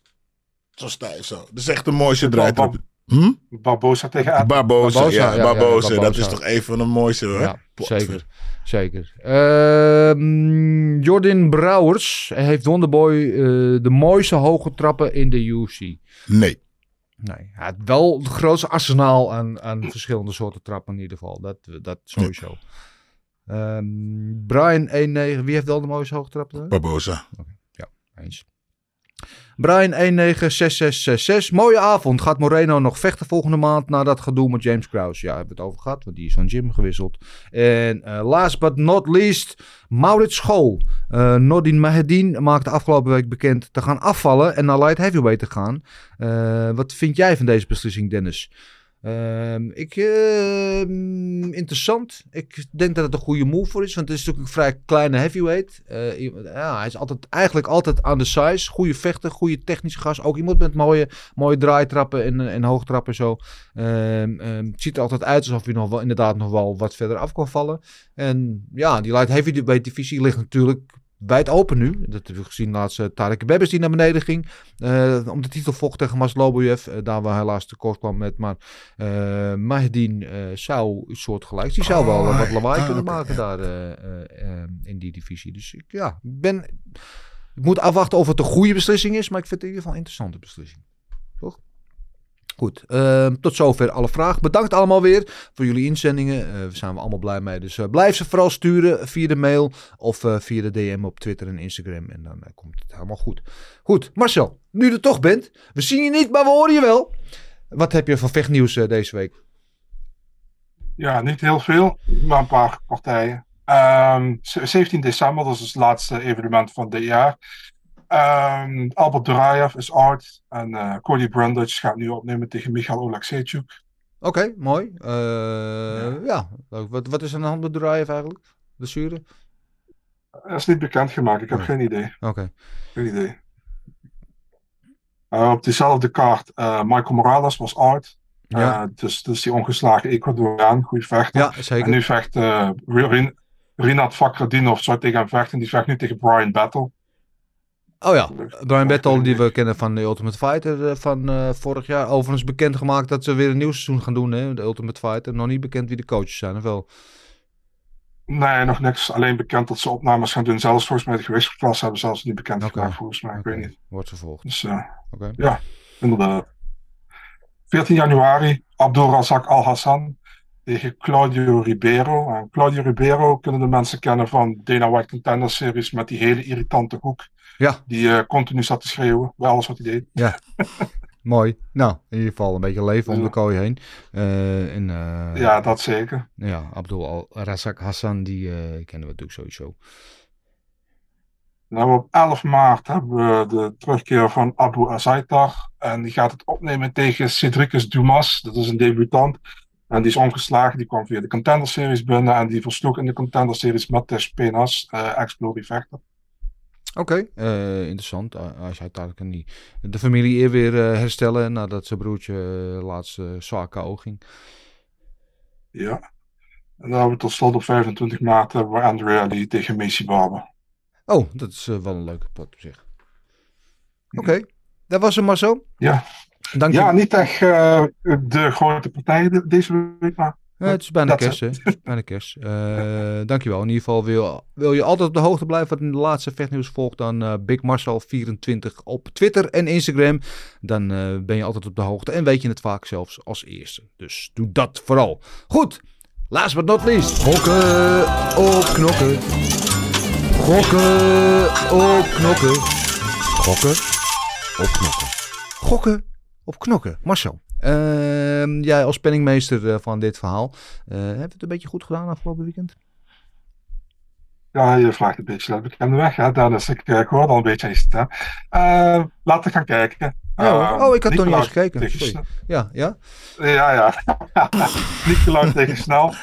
zo stijf zo. Dat is echt de mooiste draaitrap. Hm? Barbosa tegen. Barbosa, Barbosa, ja, ja, ja, Barbosa. Dat is toch een van de mooiste hoor. Zeker. Zeker. Ehm, Jordan Brouwers heeft Wonderboy eh, de mooiste hoge trappen in de UFC. Nee. Nee, hij had wel het grootste arsenaal aan, aan verschillende soorten trappen in ieder geval. Dat, dat sowieso. Ehm, Brian 1-9. Wie heeft wel de mooiste hoogtrappen? Barbosa. Brian 196666. Mooie avond. Gaat Moreno nog vechten volgende maand na dat gedoe met James Krause? Ja, hebben we het over gehad, want die is van gym gewisseld. En eh, last but not least, Maurits School. Eh Nordin Mahedin maakte afgelopen week bekend te gaan afvallen en naar light heavyweight te gaan. Eh, wat vind jij van deze beslissing, Dennis? Ehm, ik, ehm, interessant. Ik denk dat het een goede move voor is. Want het is natuurlijk een vrij kleine heavyweight. Eh, ja, hij is altijd, eigenlijk altijd aan de size. Goede vechter, goede technische gast. Ook iemand met mooie, mooie draaitrappen en, en hoogtrappen en zo. Ehm, het ziet er altijd uit alsof hij nog wel, inderdaad nog wel wat verder af kan vallen. En ja, die light heavyweight divisie ligt natuurlijk wijd open nu. Dat hebben we gezien laatst uh, Tarek Bebbes die naar beneden ging. eh, om de titel vocht tegen Maslobojev. eh, daar waar helaas tekort kwam met. Maar eh Mahdin eh, zou een soort gelijk. Die zou wel Oh, wat lawaai ah, kunnen oké, maken daar eh, eh, eh, in die divisie. Dus ik ja, ben... Ik moet afwachten of het een goede beslissing is. Maar ik vind het in ieder geval een interessante beslissing. Toch? Goed, ehm, tot zover alle vragen. Bedankt allemaal weer voor jullie inzendingen. Daar zijn we allemaal blij mee. Dus eh, blijf ze vooral sturen via de mail of eh, via de DM op Twitter en Instagram. En dan komt het helemaal goed. Goed, Marcel, nu je er toch bent. We zien je niet, maar we horen je wel. Wat heb je van vechtnieuws deze week? Ja, niet heel veel, maar een paar partijen. Ehm, z- 17 december, dat is het laatste evenement van dit jaar. Ehm, Albert Duraev is out en eh, Cody Brundage gaat nu opnemen tegen Michael Oleksiejczuk. Oké, mooi. Eh, ja. Wat, wat is aan de hand met Duraev eigenlijk? Blessure? Dat is niet bekendgemaakt, ik heb Oh. geen idee. Oké. Geen idee. Eh, op diezelfde kaart, eh, Michael Morales was out. Ja. Eh, dus, dus die ongeslagen Ecuadoriaan, goede vechter. Ja, zeker. En nu vecht eh, Rin- Rinat Fakradinov, zou tegen hem vechten. Die vecht nu tegen Brian Battle. Oh ja, Brian Battle die we kennen van de Ultimate Fighter eh, van eh, vorig jaar. Overigens bekendgemaakt dat ze weer een nieuw seizoen gaan doen, hè, de Ultimate Fighter. Nog niet bekend wie de coaches zijn, of wel? Nee, nog niks. Alleen bekend dat ze opnames gaan doen. Zelfs volgens mij de gewichtsklasse hebben ze zelfs niet bekend gemaakt, volgens mij. Ik weet niet. Wordt vervolgd. Dus eh, ja, inderdaad. 14 januari, Abdul Razak Al Hassan tegen Claudio Ribeiro. En Claudio Ribeiro kunnen de mensen kennen van Dana White Contender Series met die hele irritante hoek. Ja. Die eh, continu zat te schreeuwen bij alles wat hij deed. Ja, mooi. Nou, in ieder geval een beetje leven om de kooi heen. Eh, en, eh, Ja, dat zeker. Ja, Abdul Al Razak Hassan, die kennen we natuurlijk sowieso. Nou, op 11 maart hebben we de terugkeer van Abu Azaitar. En die gaat het opnemen tegen Cedricus Dumas. Dat is een debutant. En die is ongeslagen. Die kwam via de Contender Series binnen. En die versloeg in de Contender Series Mattes Penas, ex-Glory vechter. Oké, eh, interessant. Uh, als hij daar kan die, de familie eer weer eh, herstellen nadat zijn broertje uh, laatst uh, zwaar KO ging. Ja. En dan hebben we tot slot op 25 maart hebben we Andrea Lee tegen Macy Barber. Oh, dat is uh, wel een leuke pot op zich. Oké, okay. dat was hem maar zo. Ja. Dank ja, je. niet echt uh, de grote partijen de, deze week, maar... Ja, het is bijna kerst, hè? bijna kerst. Uh, dankjewel. In ieder geval wil, wil je altijd op de hoogte blijven wat in de laatste vechtnieuws volgt, dan uh, Big Marcel24 op Twitter en Instagram. Dan uh, ben je altijd op de hoogte en weet je het vaak zelfs als eerste. Dus doe dat vooral. Goed, last but not least. Gokken op knokken. Gokken op knokken. Gokken op knokken. Gokken op knokken. Marcel. Uh, jij als penningmeester uh, van dit verhaal. Uh, heb je het een beetje goed gedaan afgelopen weekend? Ja, je vraagt een beetje dat bekende weg. Hè? Dennis, ik, ik hoor al een beetje aan je stem. Uh, laten we gaan kijken. Ja, oh, ik had toch niet eens gekeken. Sorry. Ja, ja? Ja, ja. Nicolau tegen Snel.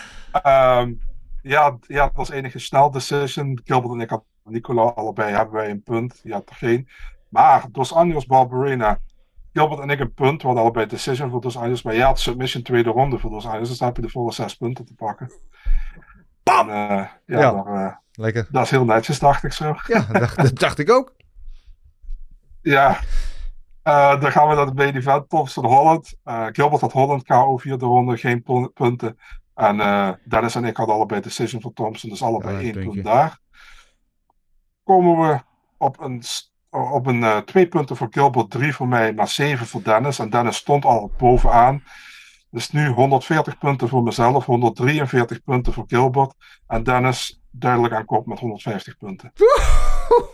Um, ja, ja, dat was enige snel decision. Gilbert en ik hadden Nicolau allebei hebben wij een punt. Die had er geen. Maar Dos Anjos Barberena Gilbert en ik een punt. We hadden allebei decision voor Dos Anjos. Maar jij had submission tweede ronde voor Dos Anjos. Dus dan heb je de volle zes punten te pakken. Bam! En, uh, ja, ja. Daar, uh, Lekker. Dat is heel netjes, dacht ik zo. Ja, dat, dat dacht ik ook. ja. Uh, dan gaan we naar de main event. Thompson Holland. Gilbert had Holland KO vierde ronde. Geen punten. En Dennis en ik hadden allebei decision voor Thompson. Dus allebei Ja, één punt je. daar. Komen we op een op een uh, twee punten voor Gilbert, drie voor mij, maar zeven voor Dennis. En Dennis stond al bovenaan. Dus nu 140 punten voor mezelf, 143 punten voor Gilbert. En Dennis duidelijk aan kop met 150 punten.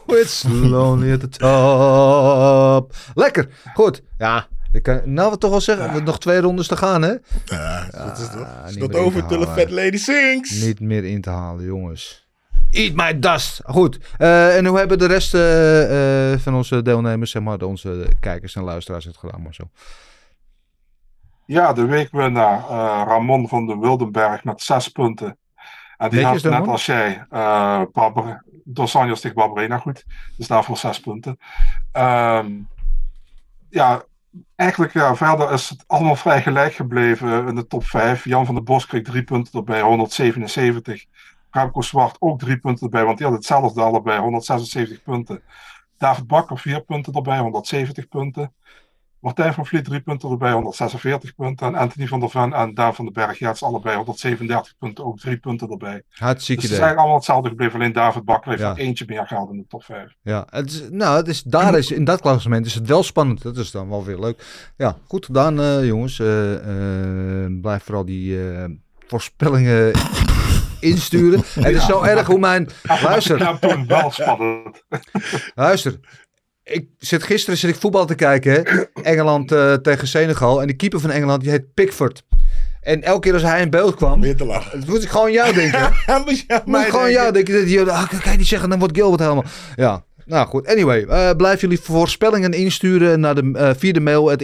It's lonely at the top. Lekker. Goed. Ja, ik kan, nou we toch wel zeggen, we hebben nog twee rondes te gaan, hè? Ja, dat is toch. Is niet dat in over till halen. fat lady sings. Niet meer in te halen, jongens. Eat my dust. Goed. Eh, en hoe hebben de rest eh, eh, van onze deelnemers, zeg maar, onze kijkers en luisteraars het gedaan, maar zo? Ja, de weekwinnaar eh, Ramon van de Wildenberg met 6 punten. En die heeft net als jij Barber, Dos Anjos tegen goed. Dus daarvoor 6 punten. Ehm, ja, eigenlijk ja, verder is het allemaal vrij gelijk gebleven in de top 5. Jan van der Bos kreeg 3 punten erbij, 177. Remco Zwart ook 3 punten erbij, want die had hetzelfde allebei, 176 punten. David Bakker 4 punten erbij, 170 punten. Martijn van Vliet 3 punten erbij, 146 punten. En Anthony van der Ven en Daan van den Berg, ja, het is allebei 137 punten, ook 3 punten erbij. Hartstikke Dus het is idee. eigenlijk allemaal hetzelfde gebleven, alleen David Bakker heeft Ja. eentje meer gehaald in de top 5. Ja, het is, nou, het is, daar is, in dat klassement is het wel spannend. Dat is dan wel weer leuk. Ja, goed gedaan, eh, jongens. Eh, blijf vooral die voorspellingen insturen. Het is zo erg hoe mijn... Luister, luister. Ik zit, gisteren zit ik voetbal te kijken, hè. Engeland eh, tegen Senegal. En de keeper van Engeland, die heet Pickford. En elke keer als hij in beeld kwam, Weer te lachen. dan moest ik gewoon jou denken. Moet mij gewoon denken. ja, denk je, dat je, ah, kan je niet zeggen, dan wordt Gilbert helemaal. Ja, nou goed. Anyway, eh blijf jullie voorspellingen insturen naar de, eh via de mail at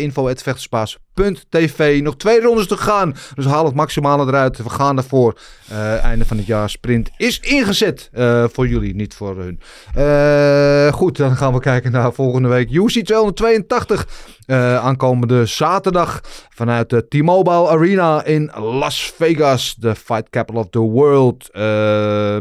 info.vechterspaas.tv. Nog twee rondes te gaan, dus haal het maximale eruit. We gaan ervoor. Eh, einde van het jaar sprint is ingezet eh, voor jullie, niet voor hun. Eh, goed, dan gaan we kijken naar volgende week. UC 282 eh, aankomende zaterdag vanuit de T-Mobile Arena in Las Vegas. De fight capital of the world.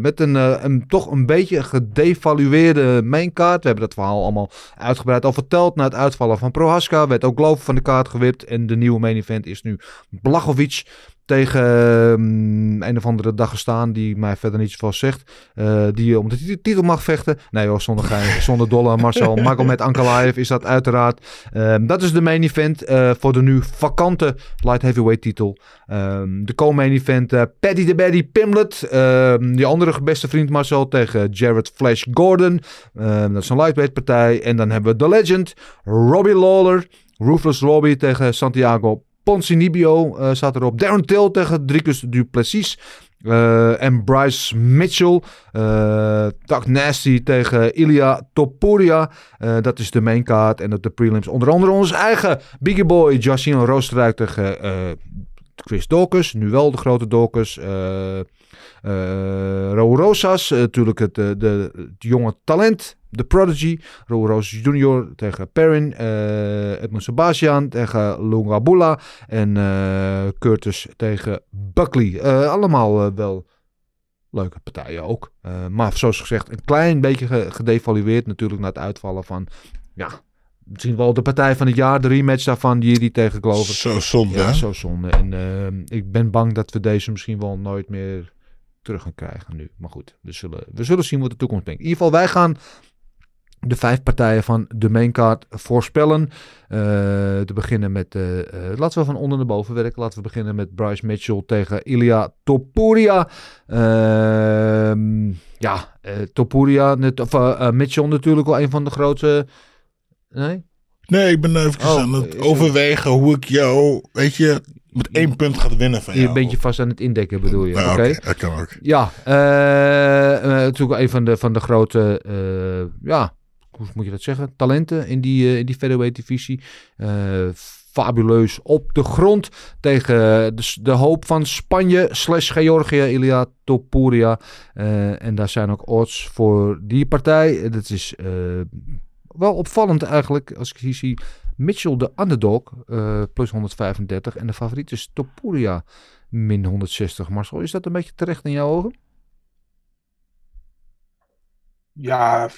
Met een, een toch een beetje gedevalueerde maincard. We hebben dat verhaal allemaal uitgebreid al verteld. Na het uitvallen van Prohaska werd ook Glover van de kaart gewipt. En de nieuwe main event is nu Blachowicz tegen ehm, een of andere Dagestaan die mij verder niets van zegt. Eh, die om de tit- titel mag vechten. Nee hoor, zonder, gein, zonder dolle Marcel Magomed Ankalaev is dat uiteraard. Ehm, dat is de main event eh, voor de nu vakante light heavyweight titel. Ehm, de co-main event eh, Paddy the Baddy Pimlet. Die andere beste vriend Marcel tegen Jared Flash Gordon. Dat is een lightweight partij. En dan hebben we The Legend, Robbie Lawler, Ruthless Robbie tegen Santiago Poncinibio eh staat erop. Darren Till tegen Dricus Duplessis. Eh, en Bryce Mitchell. Doug Nasty tegen Ilya Topuria. Dat is de main card. En op de prelims onder andere onze eigen Biggie Boy Jacino Roosterijk tegen Chris Dawkins. Nu wel de grote Dawkins. Eh Raul Rosas. eh, natuurlijk het, eh, de, het jonge talent. De Prodigy. Raul Rosas Jr. tegen Perrin. eh Edmund Sebastian tegen Lungabula. En Curtis tegen Buckley. Allemaal wel leuke partijen ook. Maar zoals gezegd, een klein beetje ge- gedevalueerd natuurlijk na het uitvallen van... Ja, misschien wel de partij van het jaar. De rematch daarvan, die tegen Glover. Zo zonde, Ja, hè? zo zonde. En ik ben bang dat we deze misschien wel nooit meer terug gaan krijgen nu. Maar goed, we zullen, we zullen zien wat de toekomst brengt. In ieder geval, wij gaan de vijf partijen van de maincard voorspellen. Eh, te beginnen met, eh, eh, laten we van onder naar boven werken. Laten we beginnen met Bryce Mitchell tegen Ilya Topuria. Ehm, ja, Topuria, net, of Mitchell natuurlijk wel een van de grootste... Nee? Nee, ik ben even Oh, aan het er- overwegen hoe ik jou, weet je, met één punt ga winnen van jou. Je bent je vast aan het indekken bedoel je, Ja, oké? dat kan ook. Ja, eh, eh, natuurlijk een van de, van de grote, eh, ja, hoe moet je dat zeggen? Talenten in die, eh, in die featherweight divisie. Eh, fabuleus op de grond tegen de, de hoop van Spanje slash Georgië, Ilia Topuria. Eh, en daar zijn ook odds voor die partij. Dat is eh, wel opvallend eigenlijk, als ik hier zie. Mitchell de underdog, eh, plus 135. En de favoriet is Topuria, min 160. Marcel, is dat een beetje terecht in jouw ogen? Ja,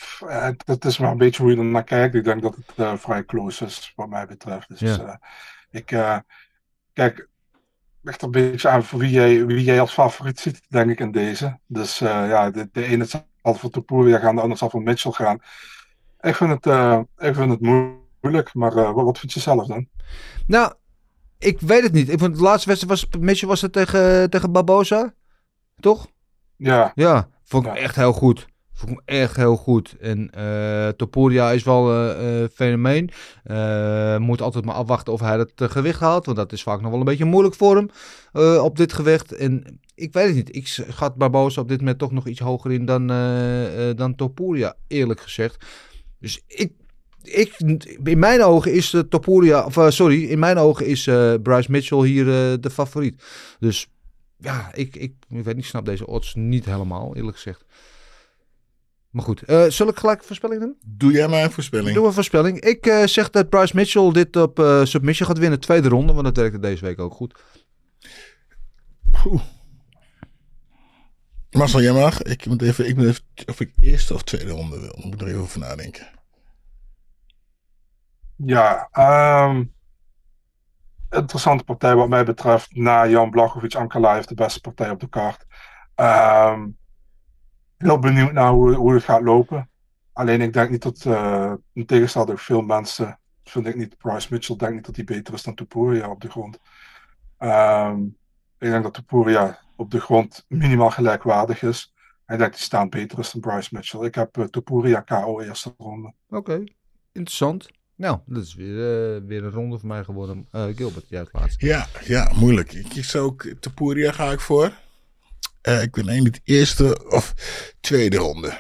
dat is maar een beetje hoe je er naar kijkt. Ik denk dat het eh, vrij close is, wat mij betreft. Dus Ja. eh, ik, kijk, ligt er een beetje aan voor wie jij, wie jij als favoriet ziet, denk ik, in deze. Dus ja, de, de ene zal voor Topuria gaan, de ander zal voor Mitchell gaan. Ik vind het, ik vind het moeilijk, maar eh, wat, vind je zelf dan? Nou, Ik weet het niet. Ik vond de laatste wedstrijd was, was het tegen, tegen Barbosa. Toch? Ja, Ja, vond ik Ja. echt heel goed. Vond ik echt heel goed. En eh Topuria is wel een eh, fenomeen. Eh, moet altijd maar afwachten of hij het gewicht haalt. Want dat is vaak nog wel een beetje moeilijk voor hem op dit gewicht. En ik weet het niet. Ik schat Barbosa op dit moment toch nog iets hoger in dan, dan Topuria, eerlijk gezegd. Dus ik, ik, in mijn ogen is uh, Topuria, of eh, sorry, in mijn ogen is eh, Bryce Mitchell hier eh, de favoriet. Dus ja, ik, ik, ik weet niet, snap deze odds niet helemaal, eerlijk gezegd. Maar goed, zal ik gelijk een voorspelling doen? Doe jij maar een voorspelling. Doe een voorspelling. Ik zeg dat Bryce Mitchell dit op submission gaat winnen, tweede ronde, want dat werkte deze week ook goed. Marcel, jij mag. Ik moet even, ik moet even of ik eerste of tweede ronde wil. Moet ik er even over nadenken. Ja. ehm, interessante partij wat mij betreft. Na Jan Blachowicz, Ankalaev de beste partij op de kaart. Ehm, heel benieuwd naar hoe, het gaat lopen. Alleen ik denk niet dat, eh in tegenstelling tot veel mensen, vind ik niet, Bryce Mitchell denk niet dat hij beter is dan Topuria op de grond. Ehm, ik denk dat Topuria op de grond minimaal gelijkwaardig is. En dat hij staan beter is dan Bryce Mitchell. Ik heb uh, Topuria KO eerste ronde. Oké, interessant. Nou, dat is weer, uh, weer een ronde voor mij geworden. Uh, Gilbert, jij het laatste. Ja, ja, moeilijk. Ik kies ook Topuria ga ik voor. Uh, ik ben niet eerste of tweede ronde.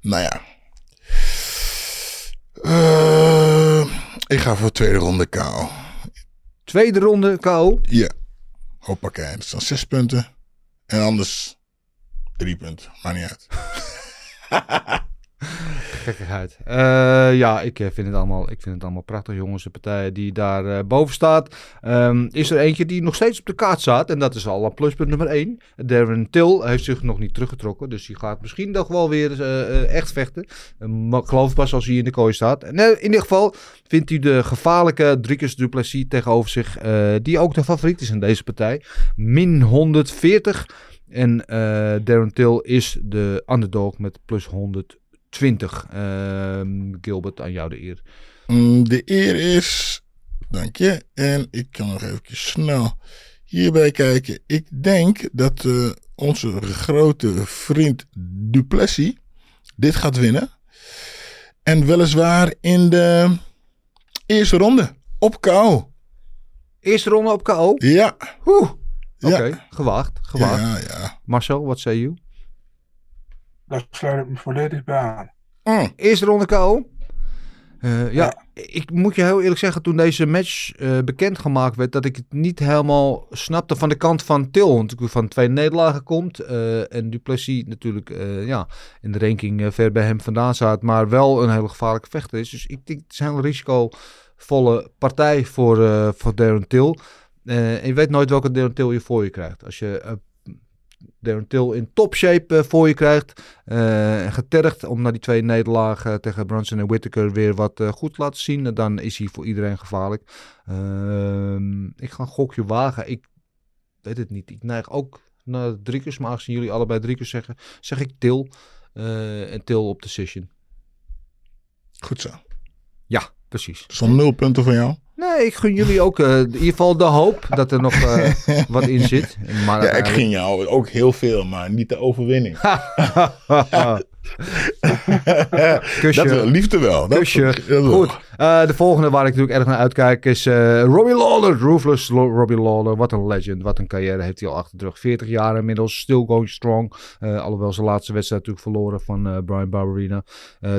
Nou ja. Ik ga voor tweede ronde KO. Tweede ronde KO? Ja. Hoppakee. Dat zijn zes punten. En anders drie punten. Maakt niet uit. Gekkigheid. Uh, ja, ik vind, het allemaal, ik vind het allemaal prachtig, jongens. De partij die daar uh, boven staat. Um, is er eentje die nog steeds op de kaart staat. En dat is al een pluspunt nummer 1. Darren Till heeft zich nog niet teruggetrokken. Dus die gaat misschien nog wel weer echt vechten. Maar ik geloof pas als hij in de kooi staat. In ieder geval vindt u de gevaarlijke Driekus Duplessis tegenover zich. die ook de favoriet is in deze partij. Min 140. En Darren Till is de underdog met plus 100. 20. Uh, Gilbert, aan jou de eer. Mm, De eer is. Dank je. En ik kan nog even snel hierbij kijken. Ik denk dat uh, onze grote vriend Duplessis dit gaat winnen. En weliswaar in de eerste ronde. Op KO. Eerste ronde op KO? Ja. Oké, okay, gewaagd. gewaagd. Ja, ja. Marcel, wat zei je? Daar sluit ik me volledig bij aan. Mm. Eerste ronde KO. Uh, ja, ja, ik moet je heel eerlijk zeggen, toen deze match uh, bekendgemaakt werd, dat ik het niet helemaal snapte van de kant van Til. Want ik van twee nederlagen komt. Uh, en Duplessis natuurlijk ja, in de ranking ver bij hem vandaan staat. Maar wel een hele gevaarlijke vechter is. Dus ik denk het is een risicovolle partij voor, voor Darren Till. en je weet nooit welke Darren Till je voor je krijgt. Als je Darren Till in topshape uh, voor je krijgt. Uh, getergd om na die twee nederlagen tegen Brunson en Whittaker weer wat goed te laten zien. Dan is hij voor iedereen gevaarlijk. Ehm, ik ga een gokje wagen. Ik weet het niet. Ik neig ook naar Driekers. Maar aangezien jullie allebei Driekers zeggen, zeg ik Til. en Til op decision. Goed zo. Ja, precies. Zo'n nul punten van jou. Nee, ik gun jullie ook uh, in ieder geval de hoop dat er nog uh, wat in zit. Maar ja, ik gun jou ook heel veel, maar niet de overwinning. Kusje. Dat wel, liefde wel. Dat Kusje. Goed. Uh, de volgende waar ik natuurlijk erg naar uitkijk is Robbie Lawler. Ruthless Robbie Lawler. Wat een legend. Wat een carrière heeft hij al achter de rug. 40 jaar inmiddels. Still going strong. alhoewel zijn laatste wedstrijd natuurlijk verloren van Brian Barberina.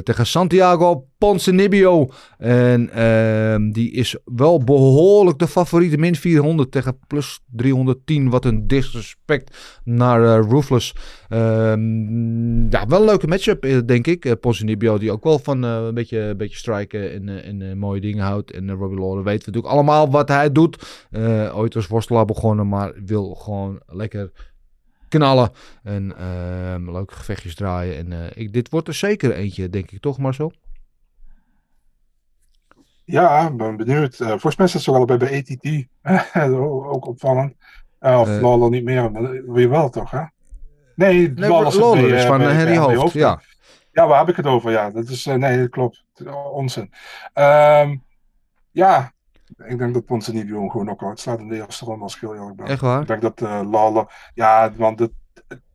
tegen Santiago Ponzinibbio. En ehm, die is wel behoorlijk de favoriete. Min 400 tegen plus 310. Wat een disrespect naar uh, Ruthless. Um, ja, wel een leuke matchup, denk ik. Uh, Ponzinibbio die ook wel van uh, een beetje, beetje striken en, en mooie dingen houdt. En Robbie Lawler weten we natuurlijk allemaal wat hij doet. ooit als worstelaar begonnen, maar wil gewoon lekker knallen. En ehm, leuke gevechtjes draaien. En ik, dit wordt er zeker eentje, denk ik toch Marcel? Ja, ik ben benieuwd. Uh, volgens mij zit ze wel bij bij ATT. ook opvallend. Uh, of uh, Lawler niet meer, maar weer wel toch, hè? Nee, nee Lawler, bij, is van Hoofd, Hoofd, ja. Ja, waar heb ik het over? Ja, dat is, nee, dat klopt. Onzin. Um, ja, Ik denk dat Ponzinibbio hem gewoon ook uitslaat in de eerste ronde als ik heel eerlijk ben. Echt waar? Ik denk dat uh, Lawler... Ja, want dit,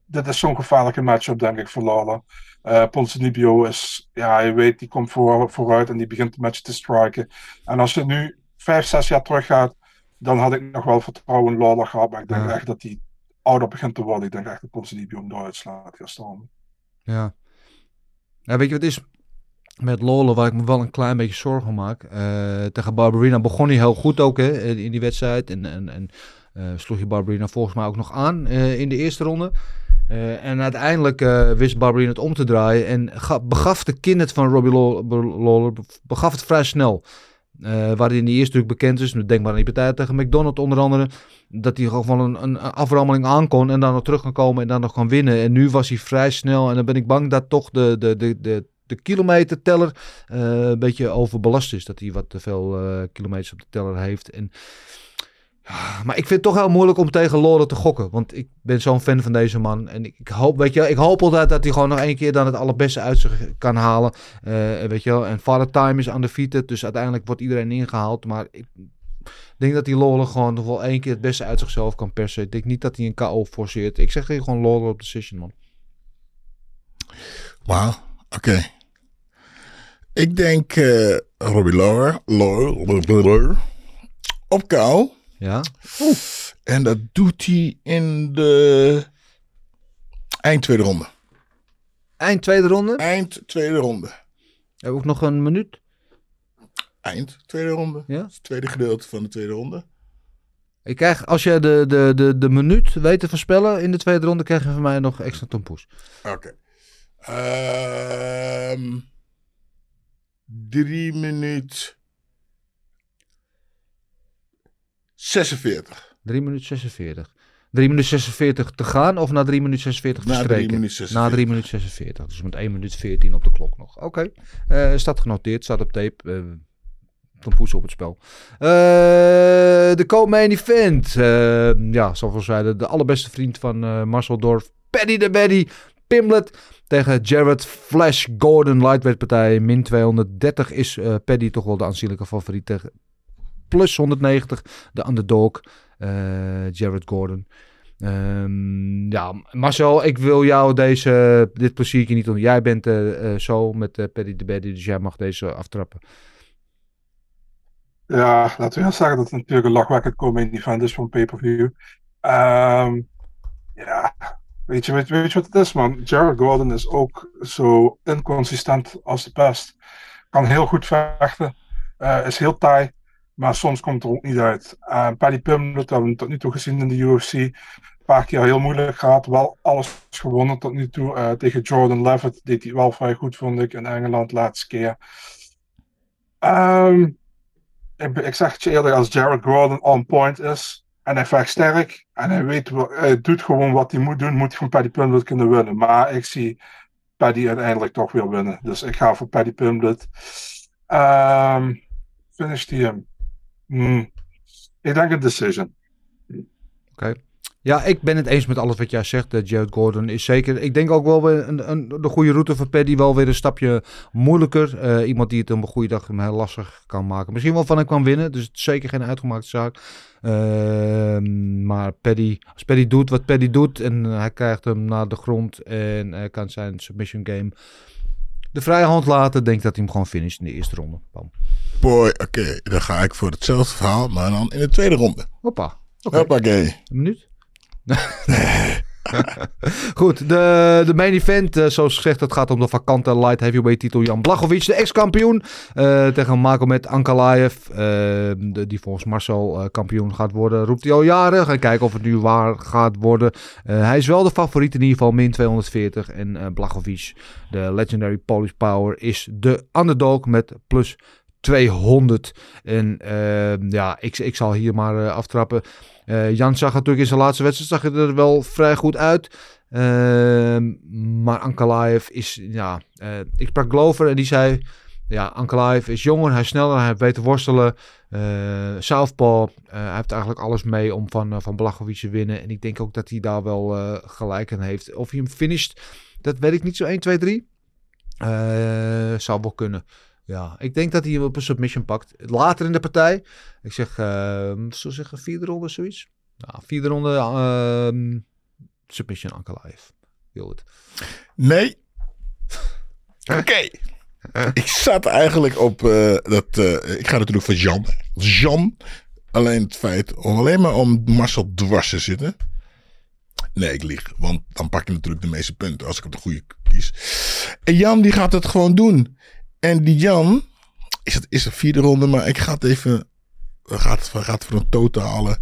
dit is zo'n gevaarlijke matchup denk ik voor Lawler. Uh, Ponzinibbio is... Ja, je weet, die komt voor, vooruit en die begint de match te striken. En als je nu vijf, zes jaar terug gaat, dan had ik nog wel vertrouwen in Lawler gehad. Maar ik denk Ja. echt dat hij ouder begint te worden. Ik denk echt dat Ponzinibbio hem eruit slaat. Ja. Ja. Weet je wat is? Met Lawler, waar ik me wel een klein beetje zorgen maak. Eh, tegen Barberina begon hij heel goed ook hè, in die wedstrijd. En, en, en eh, sloeg je Barberina volgens mij ook nog aan eh, in de eerste ronde. En uiteindelijk wist Barberina het om te draaien. En ga- begaf de kindet van Robbie Law- Lawler begaf het vrij snel. Eh waar hij in de eerste natuurlijk bekend is. Denk maar aan die partij tegen McDonald onder andere. Dat hij gewoon een, een aframmeling aan kon. En dan nog terug kan komen en dan nog kan winnen. En nu was hij vrij snel. En dan ben ik bang dat toch de, de, de, de, de kilometerteller eh, een beetje overbelast is. Dat hij wat te veel eh, kilometers op de teller heeft. En, maar ik vind het toch heel moeilijk om tegen Lawler te gokken. Want ik ben zo'n fan van deze man. En ik, hoop, weet je, ik hoop altijd dat hij gewoon nog één keer dan het allerbeste uit zich kan halen. Eh, weet je wel. En Father Time is undefeated. Dus uiteindelijk wordt iedereen ingehaald. Maar ik denk dat die Lawler gewoon nog wel één keer het beste uit zichzelf kan persen. Ik denk niet dat hij een KO forceert. Ik zeg gewoon Lawler op decision, man. Wauw, oké. Ik denk eh Robbie Lawler, Lawler op kou. Ja? En dat doet hij in de eind tweede ronde. Eind tweede ronde. Eind tweede ronde. Heb ik nog een minuut? Eind tweede ronde. Ja? Het tweede gedeelte van de tweede ronde. Ik krijg, als je de, de, de, de minuut weet te voorspellen in de tweede ronde, krijg je van mij nog extra tompoes. Oké. Ehm drie minuut 46. 3 minuten 46. 3 minuten 46 te gaan of na 3 minuten 46 Na verstreken? drie minuten 46. Na 3 minuten 46. Dus met 1 minuut 14 op de klok nog. Oké. Eh, staat genoteerd, staat op tape. eh tompoes op het spel. Eh, de co-main event. Ja, zoals we zeiden, de allerbeste vriend van Marcel Dorf. Paddy de Baddy. Pimlet tegen Jared Flash Gordon. Lightweight partij. Min 230 is Paddy toch wel de aanzienlijke favoriet tegen plus 190 de underdog eh Jared Gordon. Ehm, ja, Marcel, ik wil jou deze, dit pleziertje niet doen. Jij bent eh, eh, zo met Paddy de Baddy, dus jij mag deze aftrappen. Ja, laten we zeggen dat het natuurlijk een lachwekkend coming event is van pay-per-view. Ehm, ja, weet je, weet, weet je wat het is, man? Jared Gordon is ook zo inconsistent als de pest. Kan heel goed vechten, is heel taai, maar soms komt er ook niet uit. Uh, Paddy Pimblett hebben we tot nu toe gezien in de UFC. Een paar keer heel moeilijk gehad, wel alles gewonnen tot nu toe. Eh, tegen Jordan Levitt deed hij wel vrij goed, vond ik, in Engeland laatste keer. Ehm ik, zeg het je eerlijk, als Jared Gordon on point is en hij vecht sterk en hij weet, hij doet gewoon wat hij moet doen, moet hij van Paddy Pimblett kunnen winnen. Maar ik zie Paddy uiteindelijk toch weer winnen. Dus ik ga voor Paddy Pimblett. Ehm finished hij hem? Hmm. Ik denk een decision. Oké. Ja, ik ben het eens met alles wat jij zegt. eh, Jared Gordon is zeker. Ik denk ook wel weer een, een, de goede route voor Paddy. Wel weer een stapje moeilijker. Eh, iemand die het op een goede dag heel lastig kan maken. Misschien wel van hem kan winnen. Dus het is zeker geen uitgemaakte zaak. Ehm, maar Paddy, als Paddy doet wat Paddy doet. En hij krijgt hem naar de grond. En hij kan zijn submission game de vrije hand laten. Denk dat hij hem gewoon finisht in de eerste ronde. Bam. Boy, oké, dan ga ik voor hetzelfde verhaal, maar dan in de tweede ronde. Hoppa. Hoppakee. Een minuut? Goed, de, de main event, eh, zoals gezegd, het gaat om de vakante light heavyweight titel Jan Blachowicz, de ex-kampioen, eh, tegen Magomed Ankalaev, de- die volgens Marcel kampioen gaat worden, roept hij al jaren. Gaan kijken of het nu waar gaat worden. Hij is wel de favoriet in ieder geval, min 240. En eh Blachowicz, de legendary Polish power, is de underdog met plus 200. En ja, ik, ik zal hier maar aftrappen. Eh, Jan zag natuurlijk in zijn laatste wedstrijd zag er wel vrij goed uit. Ehm, maar Ankalaev is, ja, eh, ik sprak Glover en die zei, ja, Ankalaev is jonger, hij is sneller, hij weet te worstelen. Eh Southpaw, hij heeft eigenlijk alles mee om van, van Blachowicz te winnen. En ik denk ook dat hij daar wel gelijk aan heeft. Of hij hem finisht, dat weet ik niet zo 1, 2, 3. Eh, zou wel kunnen. Ja, ik denk dat hij hem op een submission pakt. Later in de partij. Ik zeg, uh, zo zeggen, vierde ronde zoiets. Ja, vierde ronde ehm, submission Ankalaev. Heel het. Nee. Oké. Ik zat eigenlijk op eh, dat. eh, ik ga natuurlijk voor Jan. Jan. Alleen het feit om alleen maar om Marcel dwars te zitten. Nee, ik lieg. Want dan pak je natuurlijk de meeste punten als ik op de goede kies. En Jan die gaat het gewoon doen. En die Jan. Is het is de vierde ronde, maar ik ga het even. Gaat, gaat voor een totale.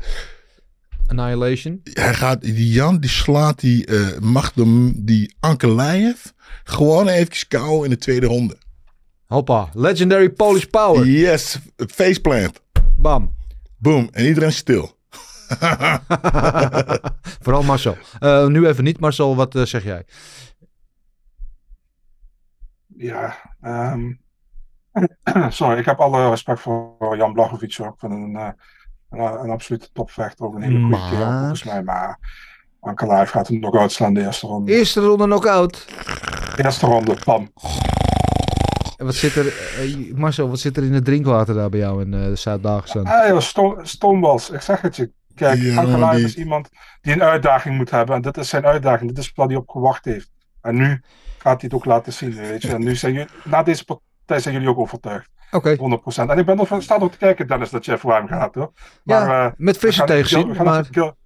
Annihilation. Hij gaat, die Jan die slaat die eh Magdum, die Ankelaev. Gewoon even kou in de tweede ronde. Hoppa. Legendary Polish Power. Yes, faceplant. Bam. Boom. En iedereen stil. Vooral Marcel. Eh, nu even niet, Marcel. Wat eh, zeg jij? Ja, ehm, sorry, ik heb alle respect voor Jan Blachowicz ook. Ik vind een, eh, een, een absolute topvechter, ook een hele goede kerel volgens mij. Maar Ankalaev gaat hem nog uitslaan de eerste ronde. Eerste ronde knock-out. Eerste ronde, pam. En wat zit er, eh, Marcel, wat zit er in het drinkwater daar bij jou in eh Zuid-Dagestan? Ah, joh, Sto- ik zeg het je. Kijk, Ja, Ankalaev die- is iemand die een uitdaging moet hebben. En dit is zijn uitdaging. Dit is waar hij op gewacht heeft. En nu gaat hij het ook laten zien, weet je. En nu zijn jullie, na deze partij zijn jullie ook overtuigd. Oké. 100%. En ik ben er staat nog te kijken, Dennis, dat je voor hem gaat, hoor. Maar, Ja, eh, met frisse gaan- tegenzin, gaan maar- Gil-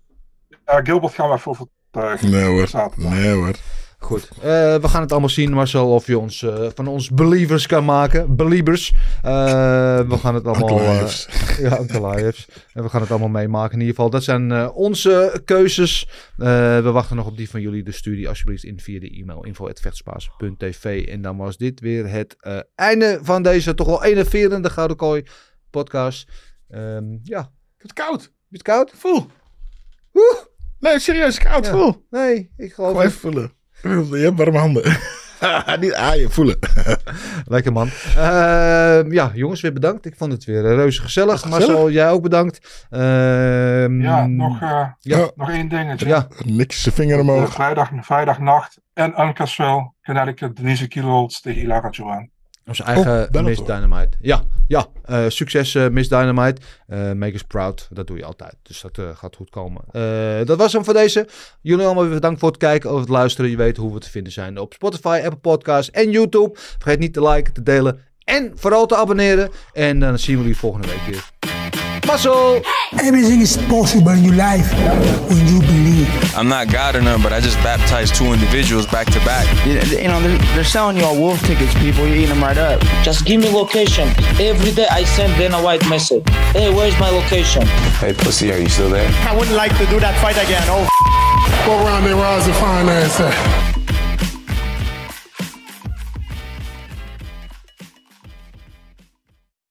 ja, Gilbert gaan we even overtuigen. Nee hoor. Zaterdag. Nee hoor. Goed. Eh, we gaan het allemaal zien, Marcel, of je ons eh, van ons believers kan maken. Believers. Eh, we gaan het allemaal... ja. En we gaan het allemaal meemaken in ieder geval. Dat zijn onze keuzes. We wachten nog op die van jullie. Dus stuur die alsjeblieft in via de e-mail info.vechtspaas.tv. En dan was dit weer het einde van deze toch wel enerverende Gouden Kooi podcast. Ehm, ja. Het koud. Is het koud? Voel. Nee, serieus, koud. Ja. Voel. Nee, ik geloof Gewoon even voelen. Je hebt warme handen. Niet aaien, voelen. Lekker man. Ehm, ja, jongens, weer bedankt. Ik vond het weer eh, reuze gezellig. gezellig. Marcel, jij ook bedankt. Ehm, Ja, nog, eh, Ja. nog één dingetje. Ja. Niks zijn vinger omhoog. vrijdag, vrijdagnacht in Uncasville, Connecticut, Denise Kiloholtz tegen Ilara Joan. Onze eigen Oh. Miss Dynamite. Ja, ja. eh, succes eh, Miss Dynamite. Eh make us proud. Dat doe je altijd. Dus dat gaat goed komen. Dat was hem voor deze. Jullie allemaal weer bedankt voor het kijken, over het luisteren. Je weet hoe we te vinden zijn op Spotify, Apple Podcasts en YouTube. Vergeet niet te liken, te delen en vooral te abonneren. En dan zien we jullie volgende week weer. Mazzel! Everything is possible in your life when you believe. I'm not God or none, but I just baptized two individuals back to back. You, you know, they're, they're selling you all wolf tickets, people. You're eating them right up. Just give me location. Every day I send Dana White message. Hey, where's my location? Hey, pussy, are you still there? I wouldn't like to do that fight again. Oh, Go around there, rise and find ass at.